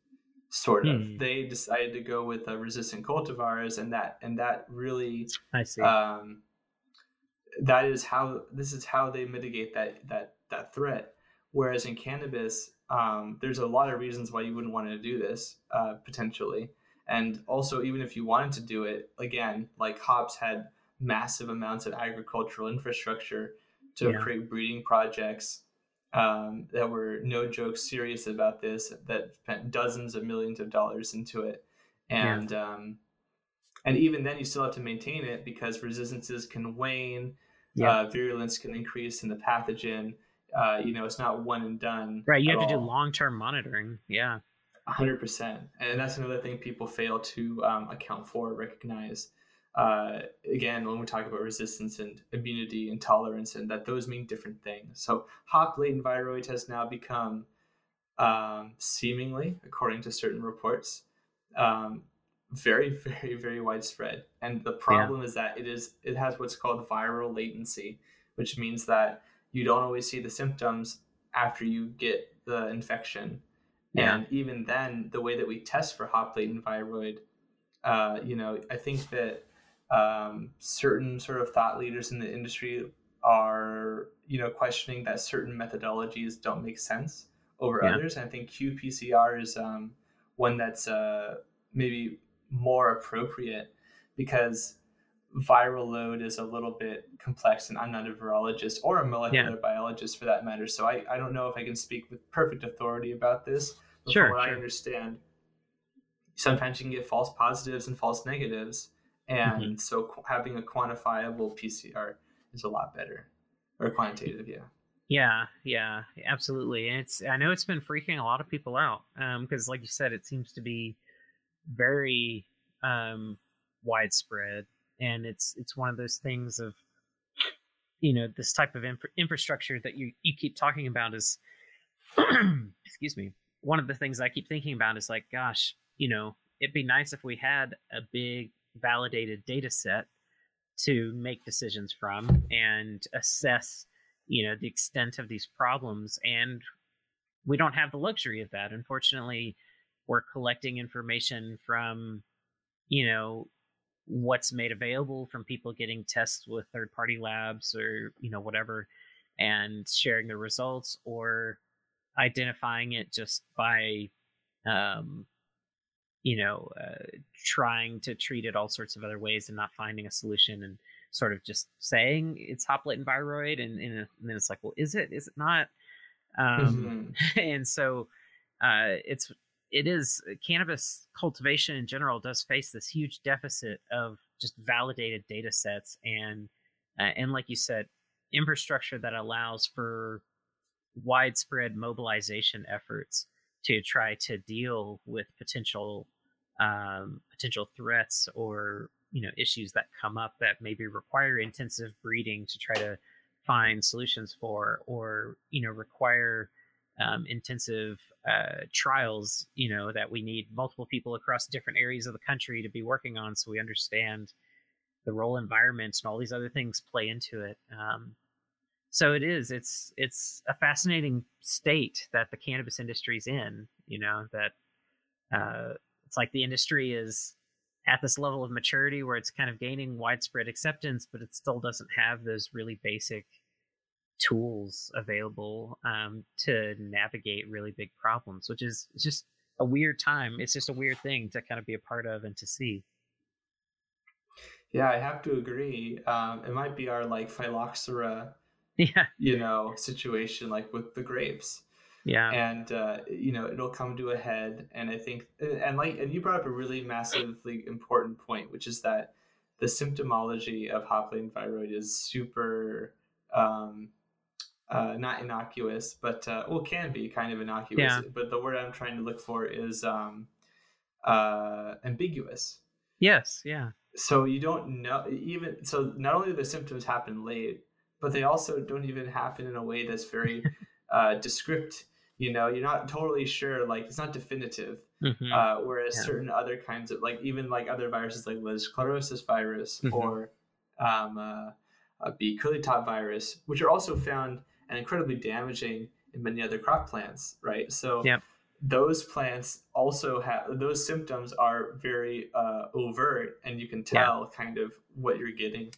Sort of, Hmm. they decided to go with uh, resistant cultivars, and that and that really I see. um, that is how this is how they mitigate that that that threat. Whereas in cannabis, um, there's a lot of reasons why you wouldn't want to do this uh, potentially, And also, even if you wanted to do it, again, like hops had massive amounts of agricultural infrastructure to Yeah. create breeding projects um, that were no joke serious about this, that spent dozens of millions of dollars into it. Yeah. And um, and even then, you still have to maintain it because resistances can wane, Yeah. uh, virulence can increase in the pathogen. Uh, you know, it's not one and done. right. You have to do long term monitoring. Yeah. hundred percent, and that's another thing people fail to um, account for, recognize. Uh, again, when we talk about resistance and immunity and tolerance, and that those mean different things. So, hop latent viroid has now become, um, seemingly, according to certain reports, um, very, <laughs> very, very widespread. And the problem is that it is it has what's called viral latency, which means that you don't always see the symptoms after you get the infection. Yeah. And even then, the way that we test for hop latent viroid, uh, you know, I think that um, certain sort of thought leaders in the industry are, you know, questioning that certain methodologies don't make sense over Yeah. others. And I think qPCR is um, one that's uh, maybe more appropriate because viral load is a little bit complex and I'm not a virologist or a molecular biologist for that matter. So I, I don't know if I can speak with perfect authority about this. But Sure, from what I understand, sometimes you can get false positives and false negatives. And Mm-hmm. so qu- having a quantifiable PCR is a lot better or quantitative. Yeah. Yeah, yeah, absolutely. And it's I know it's been freaking a lot of people out because, like you said, it seems to be very um, widespread, and it's it's one of those things of you know this type of infra- infrastructure that you you keep talking about is <clears throat> excuse me. One of the things I keep thinking about is like, gosh, you know, it'd be nice if we had a big validated data set to make decisions from and assess you know the extent of these problems. And we don't have the luxury of that. Unfortunately we're collecting information from you know what's made available from people getting tests with third party labs or you know whatever and sharing the results or identifying it just by um you know uh, trying to treat it all sorts of other ways and not finding a solution and sort of just saying it's hop latent viroid and, and, and then it's like well is it is it not um Mhm. <laughs> and so uh it's it is cannabis cultivation in general does face this huge deficit of just validated data sets and uh, and like you said infrastructure that allows for widespread mobilization efforts to try to deal with potential um, potential threats or you know issues that come up that maybe require intensive breeding to try to find solutions for or you know require um, intensive uh, trials you know that we need multiple people across different areas of the country to be working on so we understand the role environment and all these other things play into it. Um, so it is it's it's a fascinating state that the cannabis industry is in you know that uh, it's like the industry is at this level of maturity where it's kind of gaining widespread acceptance but it still doesn't have those really basic tools available um, to navigate really big problems which is just a weird time it's just a weird thing to kind of be a part of and to see Yeah, I have to agree. Um, it might be our like phylloxera, <laughs> yeah you know, situation like with the grapes. Yeah. And uh, you know it'll come to a head. And i think and like and you brought up a really massively important point which is that the symptomology of hop latent viroid is super um uh, not innocuous but uh, well can be kind of innocuous. Yeah. but the word i'm trying to look for is um uh ambiguous. Yes. Yeah. So you don't know even so not only do the symptoms happen late but they also don't even happen in a way that's very <laughs> uh descript you know you're not totally sure like it's not definitive Mhm. uh whereas Yeah. certain other kinds of like even like other viruses like lettuce chlorosis virus Mhm. or um uh, uh b curly top virus which are also found and incredibly damaging in many other crop plants right so those plants also have those symptoms are very uh, overt and you can tell kind of what you're getting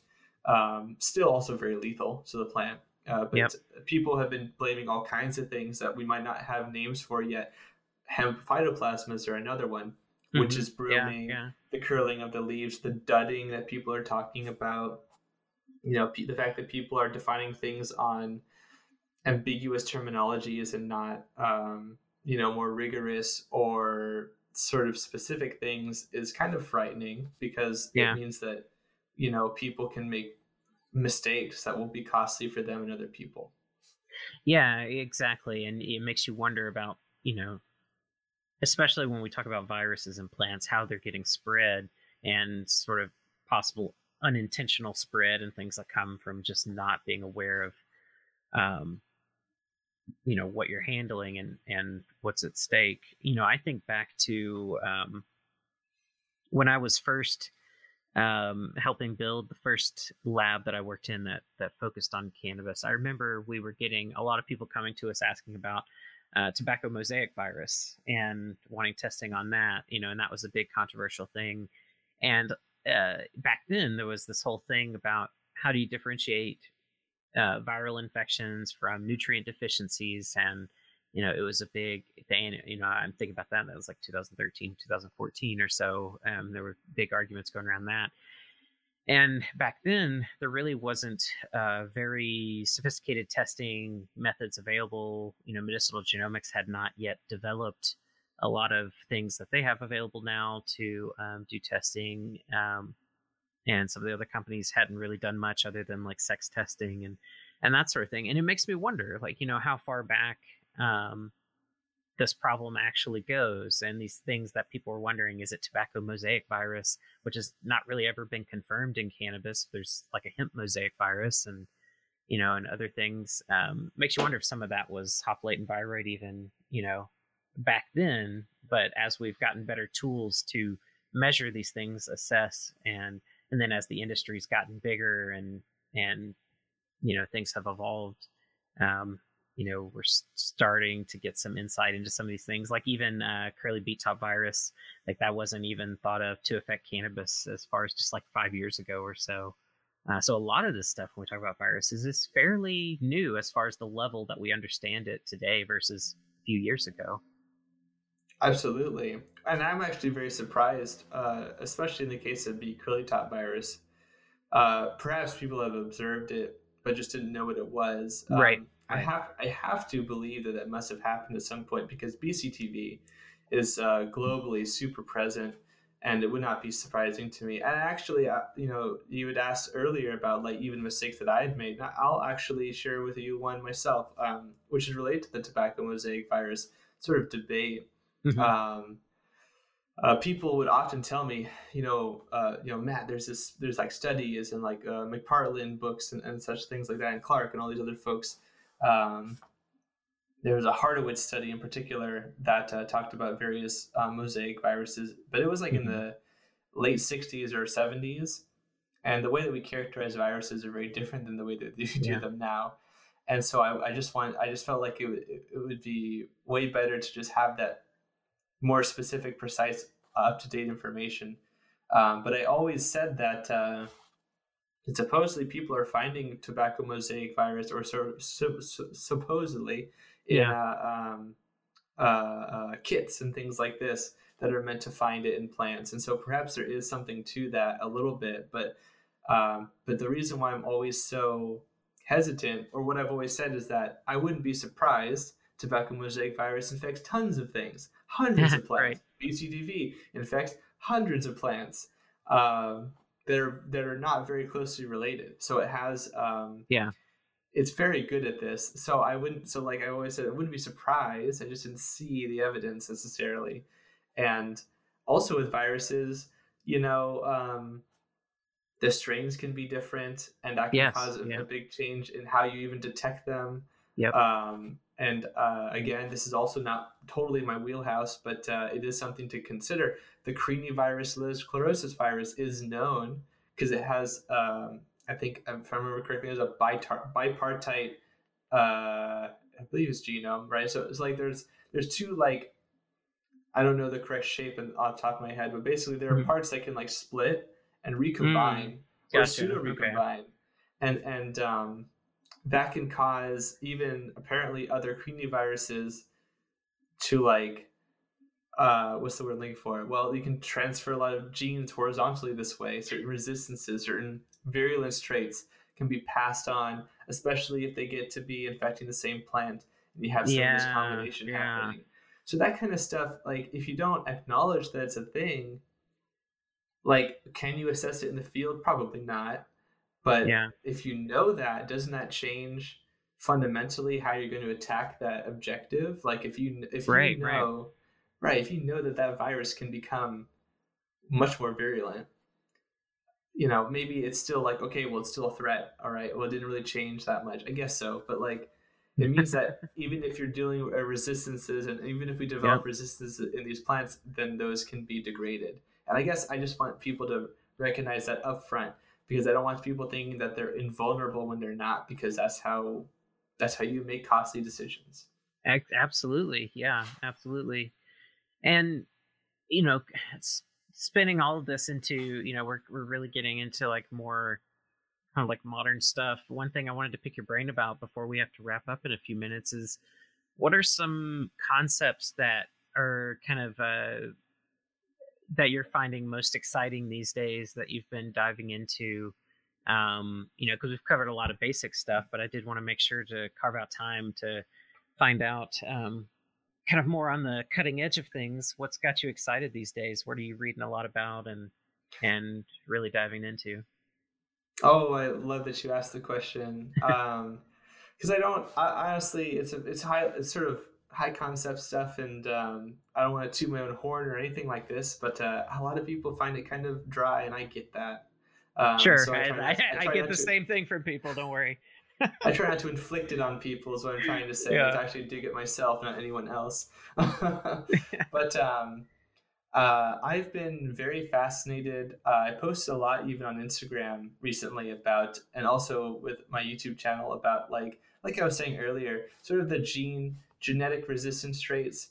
um, still also very lethal to the plant uh, but Yep. people have been blaming all kinds of things that we might not have names for yet hemp phytoplasmas are another one which Mhm. is Yeah, brooming, yeah, the curling of the leaves, the dudding that people are talking about. You know, the fact that people are defining things on ambiguous terminologies and not, um, you know, more rigorous or sort of specific things is kind of frightening because Yeah. it means that, you know, people can make mistakes that will be costly for them and other people. yeah, exactly. And it makes you wonder about you know, especially when we talk about viruses and plants, how they're getting spread and sort of possible unintentional spread and things that come from just not being aware of um you know what you're handling and and what's at stake you know i think back to um when i was first um helping build the first lab that i worked in that that focused on cannabis. I remember we were getting a lot of people coming to us asking about uh, tobacco mosaic virus and wanting testing on that you know and that was a big controversial thing. And uh, back then there was this whole thing about how do you differentiate uh, viral infections from nutrient deficiencies and you know it was a big thing you know i'm thinking about that that was like 2013 2014 or so um, there were big arguments going around that. And back then there really wasn't uh, very sophisticated testing methods available you know medicinal genomics had not yet developed a lot of things that they have available now to um, do testing um, and some of the other companies hadn't really done much other than like sex testing and and that sort of thing. And it makes me wonder like you know how far back um, this problem actually goes and these things that people are wondering is it tobacco mosaic virus which has not really ever been confirmed in cannabis there's like a hemp mosaic virus and you know and other things um, makes you wonder if some of that was hop latent viroid even you know back then but as we've gotten better tools to measure these things assess and and then as the industry's gotten bigger and and you know things have evolved um you know we're starting to get some insight into some of these things like even uh, curly beet top virus like that wasn't even thought of to affect cannabis as far as just like five years ago or so uh, so a lot of this stuff when we talk about viruses is fairly new as far as the level that we understand it today versus a few years ago Absolutely. And I'm actually very surprised, uh, especially in the case of the curly top virus. Uh, perhaps people have observed it, but just didn't know what it was. Um, Right, I have I have to believe that that must have happened at some point because BCTV is uh, globally super present, and it would not be surprising to me. And actually, uh, you know, you had asked earlier about like even mistakes that I had made. I'll actually share with you one myself, um, which is related to the tobacco mosaic virus sort of debate Mhm. um, uh, people would often tell me, you know, uh, you know, Matt, there's this, there's like studies and like uh, McPartland books and, and such things like that, and Clarke and all these other folks. Um, there was a Hartowicz study in particular that uh, talked about various uh, mosaic viruses, but it was like in Mhm. the late 60s or 70s. And the way that we characterize viruses are very different than the way that <laughs> you do Yeah. them now. And so I, I just want, I just felt like it, would- it would be way better to just have that more specific, precise, up to date information. Um, but I always said that uh, that supposedly people are finding tobacco mosaic virus, or so, so, so- supposedly in Yeah. uh, um, uh, uh, kits and things like this that are meant to find it in plants. And so perhaps there is something to that a little bit. But um, but the reason why I'm always so hesitant, or what I've always said, is that I wouldn't be surprised tobacco mosaic virus infects tons of things, hundreds <laughs> of plants. BCTV infects hundreds of plants um, that are that are not very closely related. So it has um, Yeah. it's very good at this. So I wouldn't. So like I always said, I wouldn't be surprised. I just didn't see the evidence necessarily, and also with viruses, you know. Um, the strains can be different, and that can Yes, cause a, yeah. a big change in how you even detect them. Yep. Um, and uh, again, this is also not totally my wheelhouse, but uh, it is something to consider. The Crinivirus sclerosis virus is known because it has, um, I think, if I remember correctly, there's a bitar- bipartite, uh, I believe it's genome, right? So it's like there's there's two like, I don't know the correct shape and off the top of my head, but basically there are Mhm. parts that can like split and recombine or Gotcha, pseudo okay. recombine, and and um, that can cause even apparently other criniviruses to like uh, what's the word I'm looking for? Well, you can transfer a lot of genes horizontally this way. Certain resistances, certain virulence traits can be passed on, especially if they get to be infecting the same plant and you have some of this combination yeah. happening. So that kind of stuff, like if you don't acknowledge that it's a thing, like can you assess it in the field? Probably not. But Yeah. if you know that, doesn't that change fundamentally how you're going to attack that objective? Like if you if Right, you know right, if you know that that virus can become much more virulent, you know, maybe it's still like okay, well, it's still a threat. All right, well, it didn't really change that much. I guess so, but like. It means that <laughs> even if you're dealing with resistances, and even if we develop resistances in these plants, then those can be degraded. And I guess I just want people to recognize that up front because I don't want people thinking that they're invulnerable when they're not, because that's how that's how you make costly decisions. Absolutely. Yeah, absolutely. And you know, spinning all of this into, you know, we're we're really getting into like more kind of like modern stuff. One thing I wanted to pick your brain about before we have to wrap up in a few minutes is what are some concepts that are kind of uh that you're finding most exciting these days that you've been diving into um you know because we've covered a lot of basic stuff but i did want to make sure to carve out time to find out um, kind of more on the cutting edge of things. What's got you excited these days? What are you reading a lot about and and really diving into? Oh, I love that you asked the question. Um, because I don't, I, honestly, it's a, it's high, it's sort of high concept stuff, and um, I don't want to toot my own horn or anything like this, but uh, a lot of people find it kind of dry, and I get that. Um, sure, so I, I, not- I, try get the to- same thing from people. Don't worry. I try not to inflict it on people, is what I'm trying to say. Yeah. It's actually dig it myself, not anyone else. <laughs> <laughs> but um, uh, I've been very fascinated. Uh, I posted a lot, even on Instagram recently, about, and also with my YouTube channel about, like, like I was saying earlier, sort of the gene genetic resistance traits.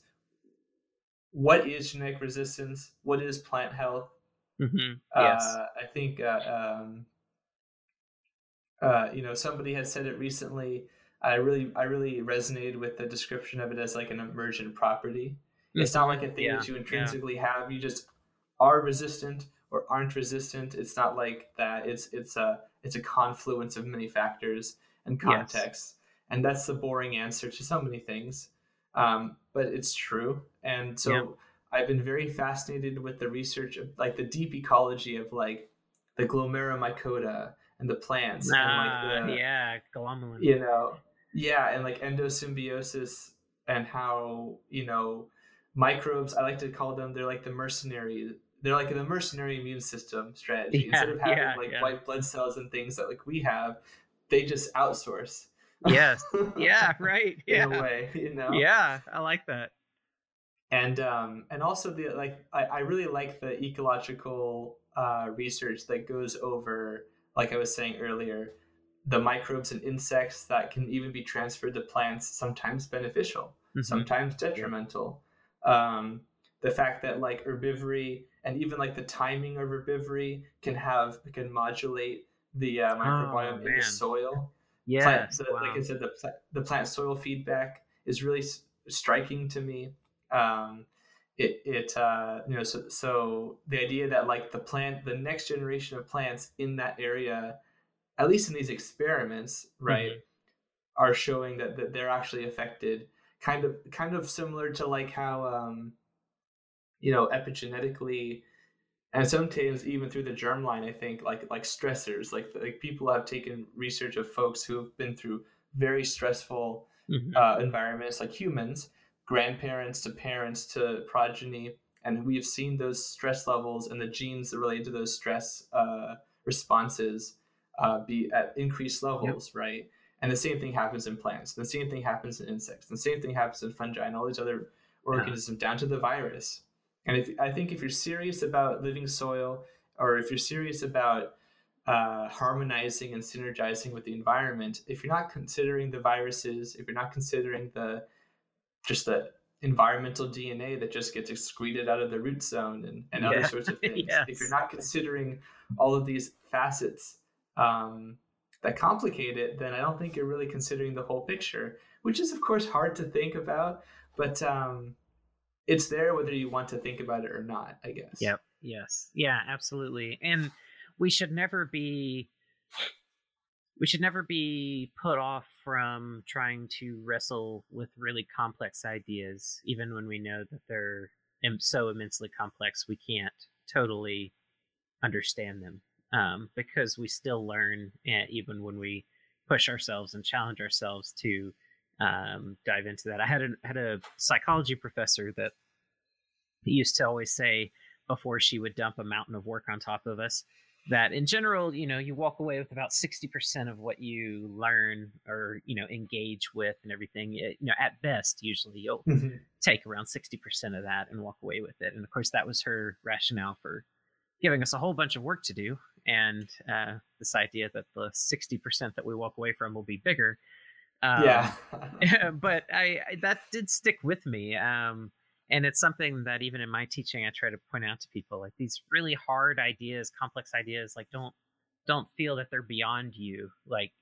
What is genetic resistance? What is plant health? hmm Yes. Uh, I think uh, um, uh, you know somebody had said it recently. I really I really resonated with the description of it as like an emergent property. It's not like a thing Yeah, that you yeah. intrinsically have. You just are resistant or aren't resistant. It's not like that. It's it's a it's a confluence of many factors and Yes. and that's the boring answer to so many things. Um, but it's true, and so Yeah. I've been very fascinated with the research of like the deep ecology of like the glomeromycota and the plants Ah, and like the yeah, glomalin. you know yeah and like endosymbiosis and how you know microbes i like to call them they're like the mercenary they're like the mercenary immune system strategy instead of having yeah, like yeah. white blood cells and things that like we have they just outsource Yes. Yeah. <laughs> Right. in Yeah. a way you know Yeah. I like that. and um and also the like i, I really like the ecological uh research that goes over like i was saying earlier the microbes and insects that can even be transferred to plants sometimes beneficial Mhm. sometimes detrimental um the fact that like herbivory and even like the timing of herbivory can have can modulate the uh, microbiome in the soil plant, Yes. the, wow. like I said, the, the plant soil feedback is really s- striking to me. Um, it it uh, you know so so the idea that like the plant the next generation of plants in that area, at least in these experiments, right, Mm-hmm. are showing that, that they're actually affected. Kind of kind of similar to like how um, you know epigenetically and sometimes even through the germline i think like like stressors like like people have taken research of folks who have been through very stressful Mhm. uh, environments like humans grandparents to parents to progeny and we've seen those stress levels and the genes that relate to those stress uh, responses uh, be at increased levels right? And the same thing happens in plants the same thing happens in insects the same thing happens in fungi and all these other organisms down to the virus. And if I think if you're serious about living soil, or if you're serious about uh, harmonizing and synergizing with the environment, if you're not considering the viruses, if you're not considering the just the environmental DNA that just gets excreted out of the root zone and, and other sorts of <laughs> things, if you're not considering all of these facets um, that complicate it, then I don't think you're really considering the whole picture, which is of course hard to think about, but um, it's there whether you want to think about it or not. I guess. Yep. Yes. Yeah. Absolutely. And we should never be we should never be put off from trying to wrestle with really complex ideas, even when we know that they're so immensely complex we can't totally understand them. Um, because we still learn, eh, even when we push ourselves and challenge ourselves to um, dive into that. I had a had a psychology professor that used to always say before she would dump a mountain of work on top of us that in general, you know, you walk away with about 60% of what you learn or, you know, engage with and everything. It, you know, at best, usually you'll mm-hmm. take around 60% of that and walk away with it. And of course, that was her rationale for giving us a whole bunch of work to do. And uh, this idea that the 60% that we walk away from will be bigger. Um, yeah. <laughs> but I, I, that did stick with me. Um, and it's something that even in my teaching i try to point out to people like these really hard ideas complex ideas like don't don't feel that they're beyond you like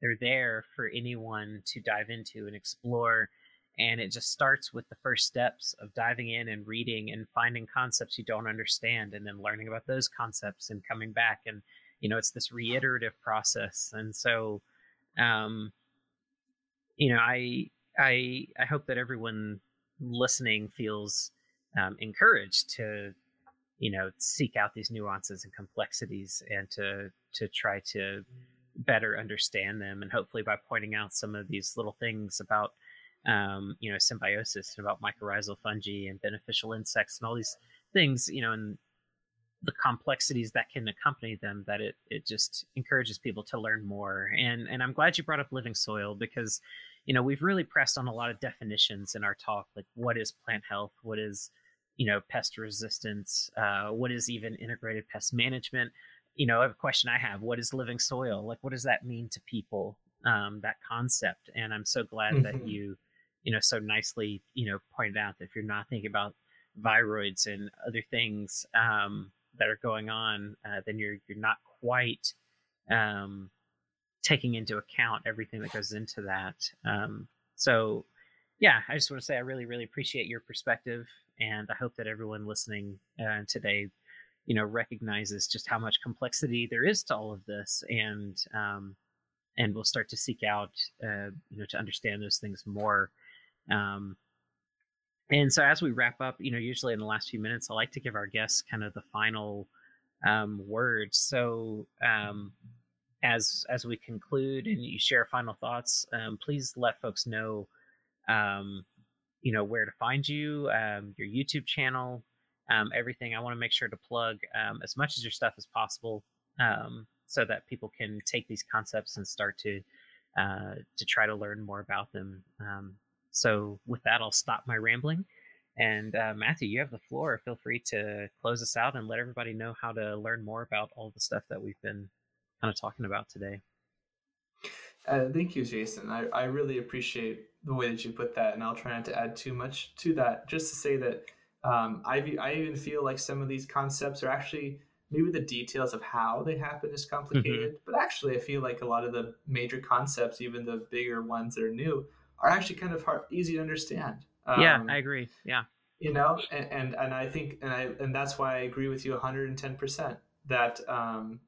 they're there for anyone to dive into and explore. And it just starts with the first steps of diving in and reading and finding concepts you don't understand and then learning about those concepts and coming back. And you know it's this reiterative process. And so um you know i i i hope that everyone listening feels um, encouraged to you know seek out these nuances and complexities and to to try to better understand them. And hopefully by pointing out some of these little things about um, you know symbiosis and about mycorrhizal fungi and beneficial insects and all these things you know and the complexities that can accompany them that it it just encourages people to learn more. And and I'm glad you brought up living soil because you know we've really pressed on a lot of definitions in our talk like what is plant health? What is you know pest resistance? Uh, what is even integrated pest management? You know a question i have what is living soil? Like what does that mean to people? Um, that concept and i'm so glad mm-hmm. that you you know so nicely you know pointed out that if you're not thinking about viroids and other things um, that are going on uh, then you're you're not quite um, taking into account everything that goes into that. Um, so, yeah, I just want to say I really, really appreciate your perspective, and I hope that everyone listening uh, today, you know, recognizes just how much complexity there is to all of this, and um, and will start to seek out, uh, you know, to understand those things more. Um, and so, as we wrap up, you know, usually in the last few minutes, I like to give our guests kind of the final um, words. So, um, as as we conclude and you share final thoughts, um, please let folks know, um, you know, where to find you, um, your YouTube channel, um, everything. I want to make sure to plug um, as much as your stuff as possible, um, so that people can take these concepts and start to uh, to try to learn more about them. so, with that, I'll stop my rambling. And uh, Matthew, you have the floor. Feel free to close us out and let everybody know how to learn more about all the stuff that we've been kind of talking about today. Uh, thank you, Jason. I, I really appreciate the way that you put that, and I'll try not to add too much to that. Just to say that um, I, I even feel like some of these concepts are actually maybe the details of how they happen is complicated, mm-hmm. but actually, I feel like a lot of the major concepts, even the bigger ones that are new, are actually kind of hard, easy to understand. Um, yeah, I agree. Yeah, you know, and, and and I think, and I and that's why I agree with you 110 percent that um,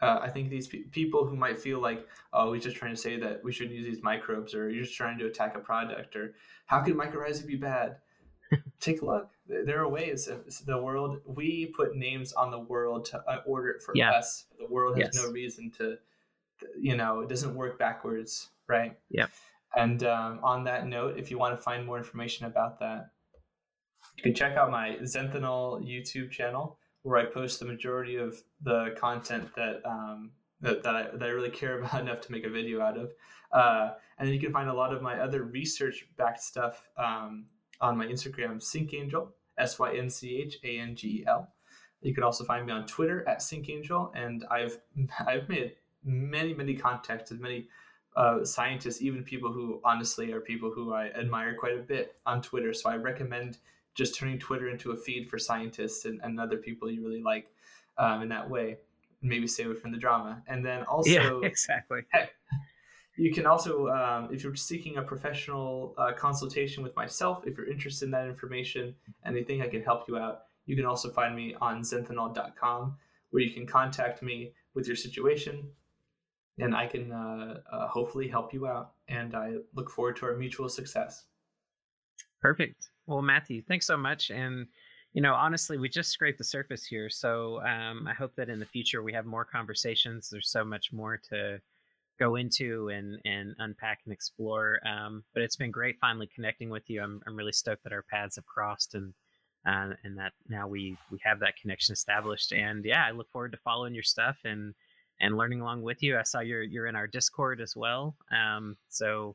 uh, I think these pe- people who might feel like, oh, he's just trying to say that we shouldn't use these microbes, or you're just trying to attack a product, or how could mycorrhizae be bad? <laughs> Take a look. There are ways. The world. We put names on the world to uh, order it for yeah. us. The world has yes. no reason to, you know, it doesn't work backwards, right? Yeah. And um, on that note, if you want to find more information about that, you can check out my Zenthanol YouTube channel where I post the majority of the content that um, that, that I, that, I, really care <laughs> about enough to make a video out of. Uh, and then you can find a lot of my other research backed stuff um, on my Instagram, Sync Synchangel, S Y N C H A N G E L. You can also find me on Twitter at Synchangel, and I've <laughs> I've made many many contacts with many uh, scientists, even people who honestly are people who I admire quite a bit on Twitter. So I recommend just turning Twitter into a feed for scientists and, and other people you really like um, in that way. Maybe stay away from the drama. And then <laughs> also, yeah, exactly. <laughs> You can also, um, if you're seeking a professional uh, consultation with myself, if you're interested in that information, anything I can help you out, you can also find me on zenthanol.com where you can contact me with your situation and I can uh, uh, hopefully help you out. And I look forward to our mutual success. Perfect. Well, Matthew, thanks so much. And, you know, honestly, we just scraped the surface here. So um, I hope that in the future we have more conversations. There's so much more to go into and, and unpack and explore. Um, but it's been great finally connecting with you. I'm, I'm really stoked that our paths have crossed and uh, and that now we we have that connection established. And yeah, I look forward to following your stuff and and learning along with you. I saw you're you're in our Discord as well. Um, so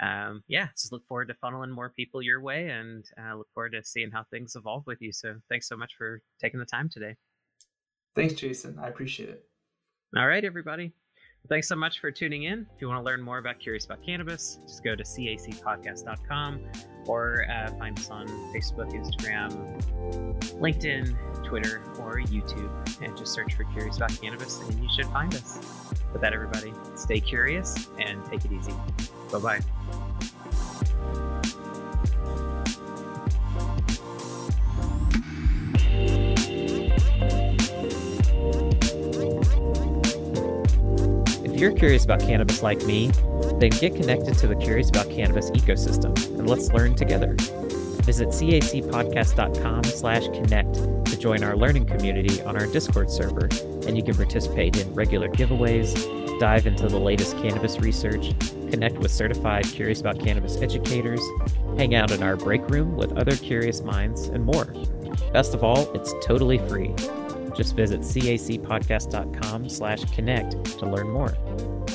um, yeah, just look forward to funneling more people your way, and uh, look forward to seeing how things evolve with you. So thanks so much for taking the time today. Thanks, Jason. I appreciate it. All right, everybody. Thanks so much for tuning in. If you want to learn more about Curious About Cannabis, just go to cacpodcast.com or uh, find us on Facebook, Instagram, LinkedIn, Twitter, or YouTube, and just search for Curious About Cannabis, and you should find us. With that, everybody, stay curious and take it easy. Bye bye. If you're curious about cannabis like me, then get connected to the Curious About Cannabis ecosystem and let's learn together. Visit cacpodcast.com slash connect to join our learning community on our Discord server, and you can participate in regular giveaways, dive into the latest cannabis research, connect with certified Curious About Cannabis educators, hang out in our break room with other curious minds, and more. Best of all, it's totally free. Just visit cacpodcast.com slash connect to learn more.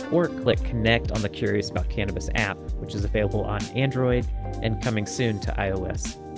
Or click connect on the Curious About Cannabis app, which is available on Android and coming soon to iOS.